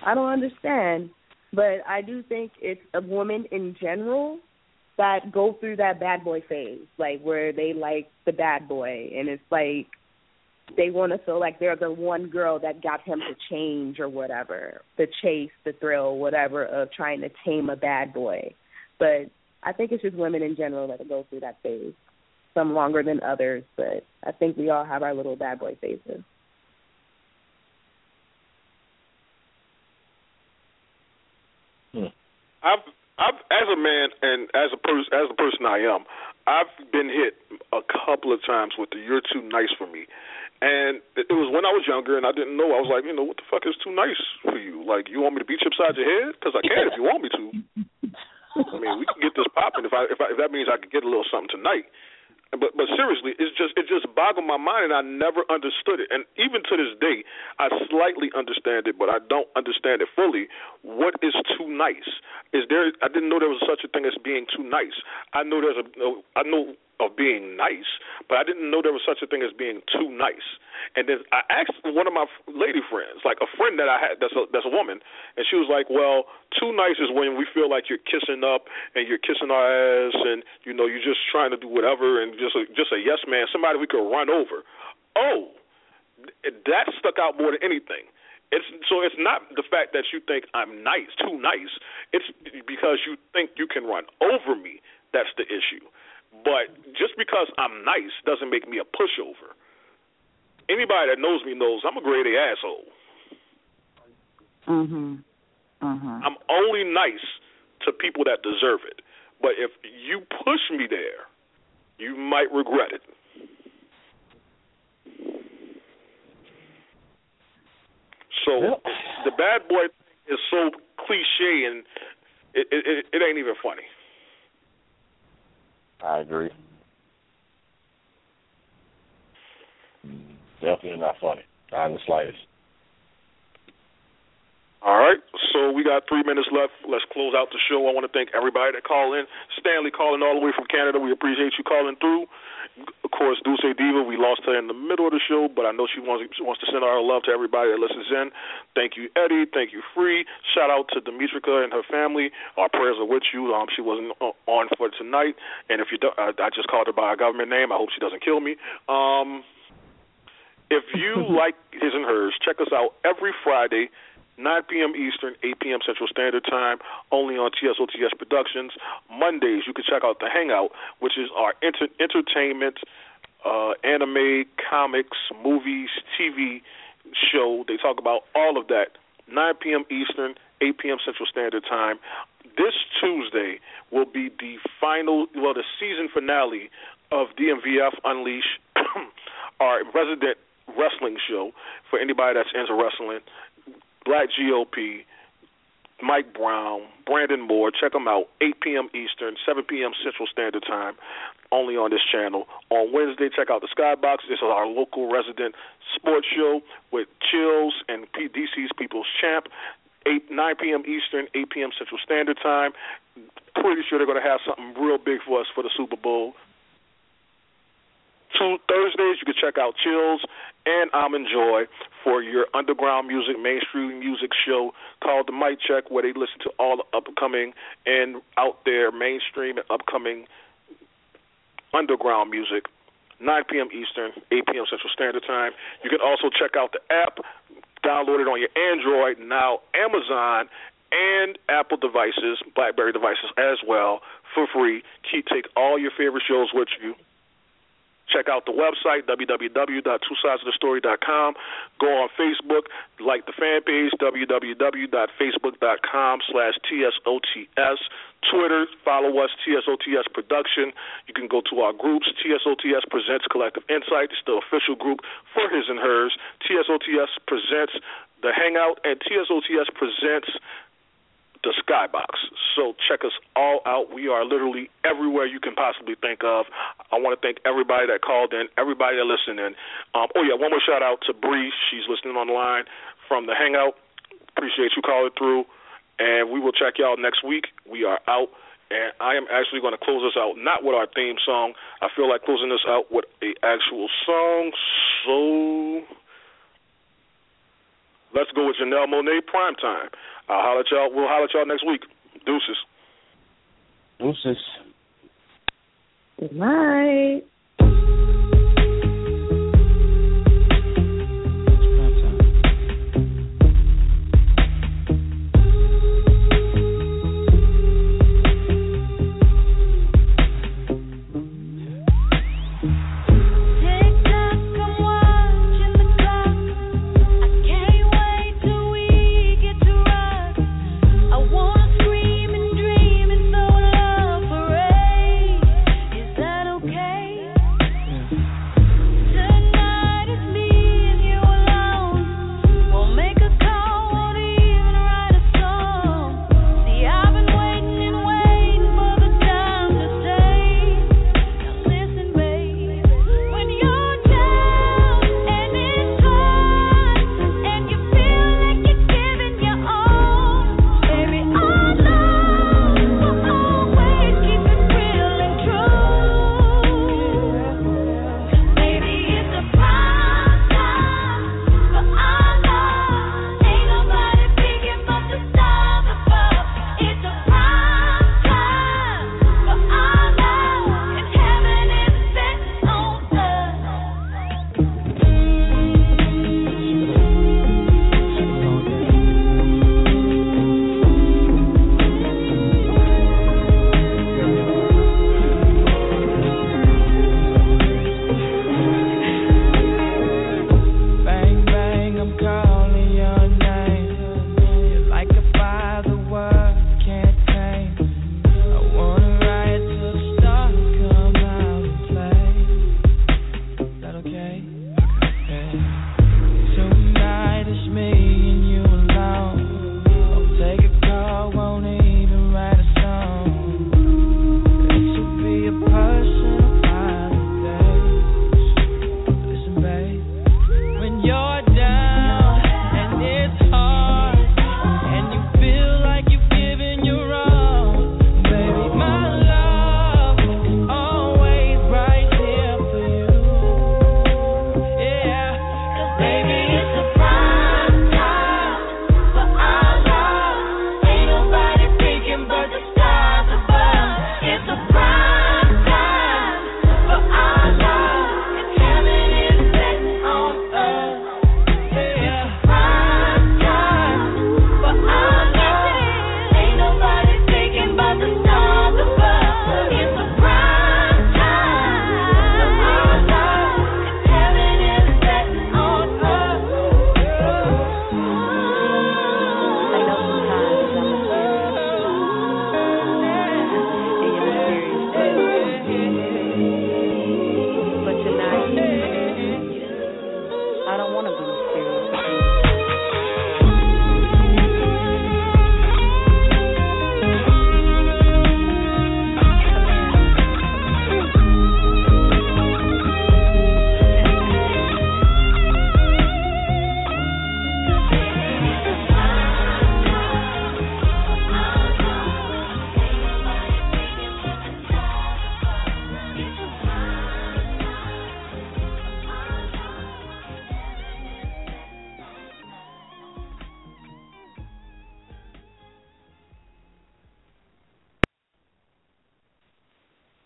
I don't understand. But I do think it's a woman in general that go through that bad boy phase, like where they like the bad boy, and it's like they want to feel like they're the one girl that got him to change or whatever, the chase, the thrill, whatever of trying to tame a bad boy. But I think it's just women in general that go through that phase. Some longer than others, but I think we all have our little bad boy phases. Hmm. I've I've as a man and as a person as a person I am, I've been hit a couple of times with the "you're too nice for me," and it was when I was younger and I didn't know. I was like, you know, what the fuck is too nice for you? Like, you want me to beat you upside your head? Because I can if you want me to. I mean, we can get this popping if I if, I, if that means I could get a little something tonight. But but seriously, it's just it just boggled my mind, and I never understood it. And even to this day, I slightly understand it, but I don't understand it fully. What is too nice? Is there? I didn't know there was such a thing as being too nice. I know there's a. I know of being nice, but I didn't know there was such a thing as being too nice. And then I asked one of my lady friends, like a friend that I had that's a that's a woman, and she was like, "Well, too nice is when we feel like you're kissing up and you're kissing our ass, and you know you're just trying to do whatever, and just a, just a yes man, somebody we could run over." Oh, that stuck out more than anything. It's so it's not the fact that you think I'm nice, too nice. It's because you think you can run over me. That's the issue. But just because I'm nice doesn't make me a pushover. Anybody that knows me knows I'm a grade A asshole. Mhm. Mhm. I'm only nice to people that deserve it. But if you push me there, you might regret it. So yep. the bad boy is so cliche and it, it it ain't even funny. I agree. Mm, definitely not funny. Not in the slightest. All right, so we got three minutes left. Let's close out the show. I want to thank everybody that called in. Stanley calling all the way from Canada. We appreciate you calling through. Of course, Dulce Diva, we lost her in the middle of the show, but I know she wants she wants to send our love to everybody that listens in. Thank you, Eddie. Thank you, Free. Shout out to Demetrica and her family. Our prayers are with you. Um, she wasn't on for tonight, and if you don't, I, I just called her by a government name. I hope she doesn't kill me. Um, if you like his and hers, check us out every Friday 9 p.m. Eastern, 8 p.m. Central Standard Time, only on TSOTS Productions. Mondays, you can check out The Hangout, which is our enter- entertainment, uh, anime, comics, movies, TV show. They talk about all of that. 9 p.m. Eastern, 8 p.m. Central Standard Time. This Tuesday will be the final, well, the season finale of DMVF Unleash, our resident wrestling show for anybody that's into wrestling. Black GOP, Mike Brown, Brandon Moore. Check them out. 8 p.m. Eastern, 7 p.m. Central Standard Time, only on this channel. On Wednesday, check out the Skybox. This is our local resident sports show with Chills and DC's People's Champ. 8 9 p.m. Eastern, 8 p.m. Central Standard Time. Pretty sure they're going to have something real big for us for the Super Bowl. Two Thursdays, you can check out Chills and I'm Enjoy for your underground music, mainstream music show called The Mic Check, where they listen to all the upcoming and out there mainstream and upcoming underground music. 9 p.m. Eastern, 8 p.m. Central Standard Time. You can also check out the app, download it on your Android, now Amazon, and Apple devices, BlackBerry devices as well, for free. Keep take all your favorite shows with you Check out the website, www.twosidesofthestory.com. Go on Facebook, like the fan page, www.facebook.com slash TSOTS. Twitter, follow us, TSOTS Production. You can go to our groups, TSOTS Presents Collective Insight. It's the official group for his and hers. TSOTS Presents The Hangout, and TSOTS Presents the Skybox. So check us all out. We are literally everywhere you can possibly think of. I want to thank everybody that called in, everybody that listened in. Um, oh, yeah, one more shout out to Bree. She's listening online from the Hangout. Appreciate you calling through. And we will check y'all next week. We are out. And I am actually going to close this out not with our theme song. I feel like closing this out with a actual song. So. Let's go with Janelle Monáe primetime. I'll holler at y'all. We'll holler at y'all next week. Deuces. Deuces. Good night.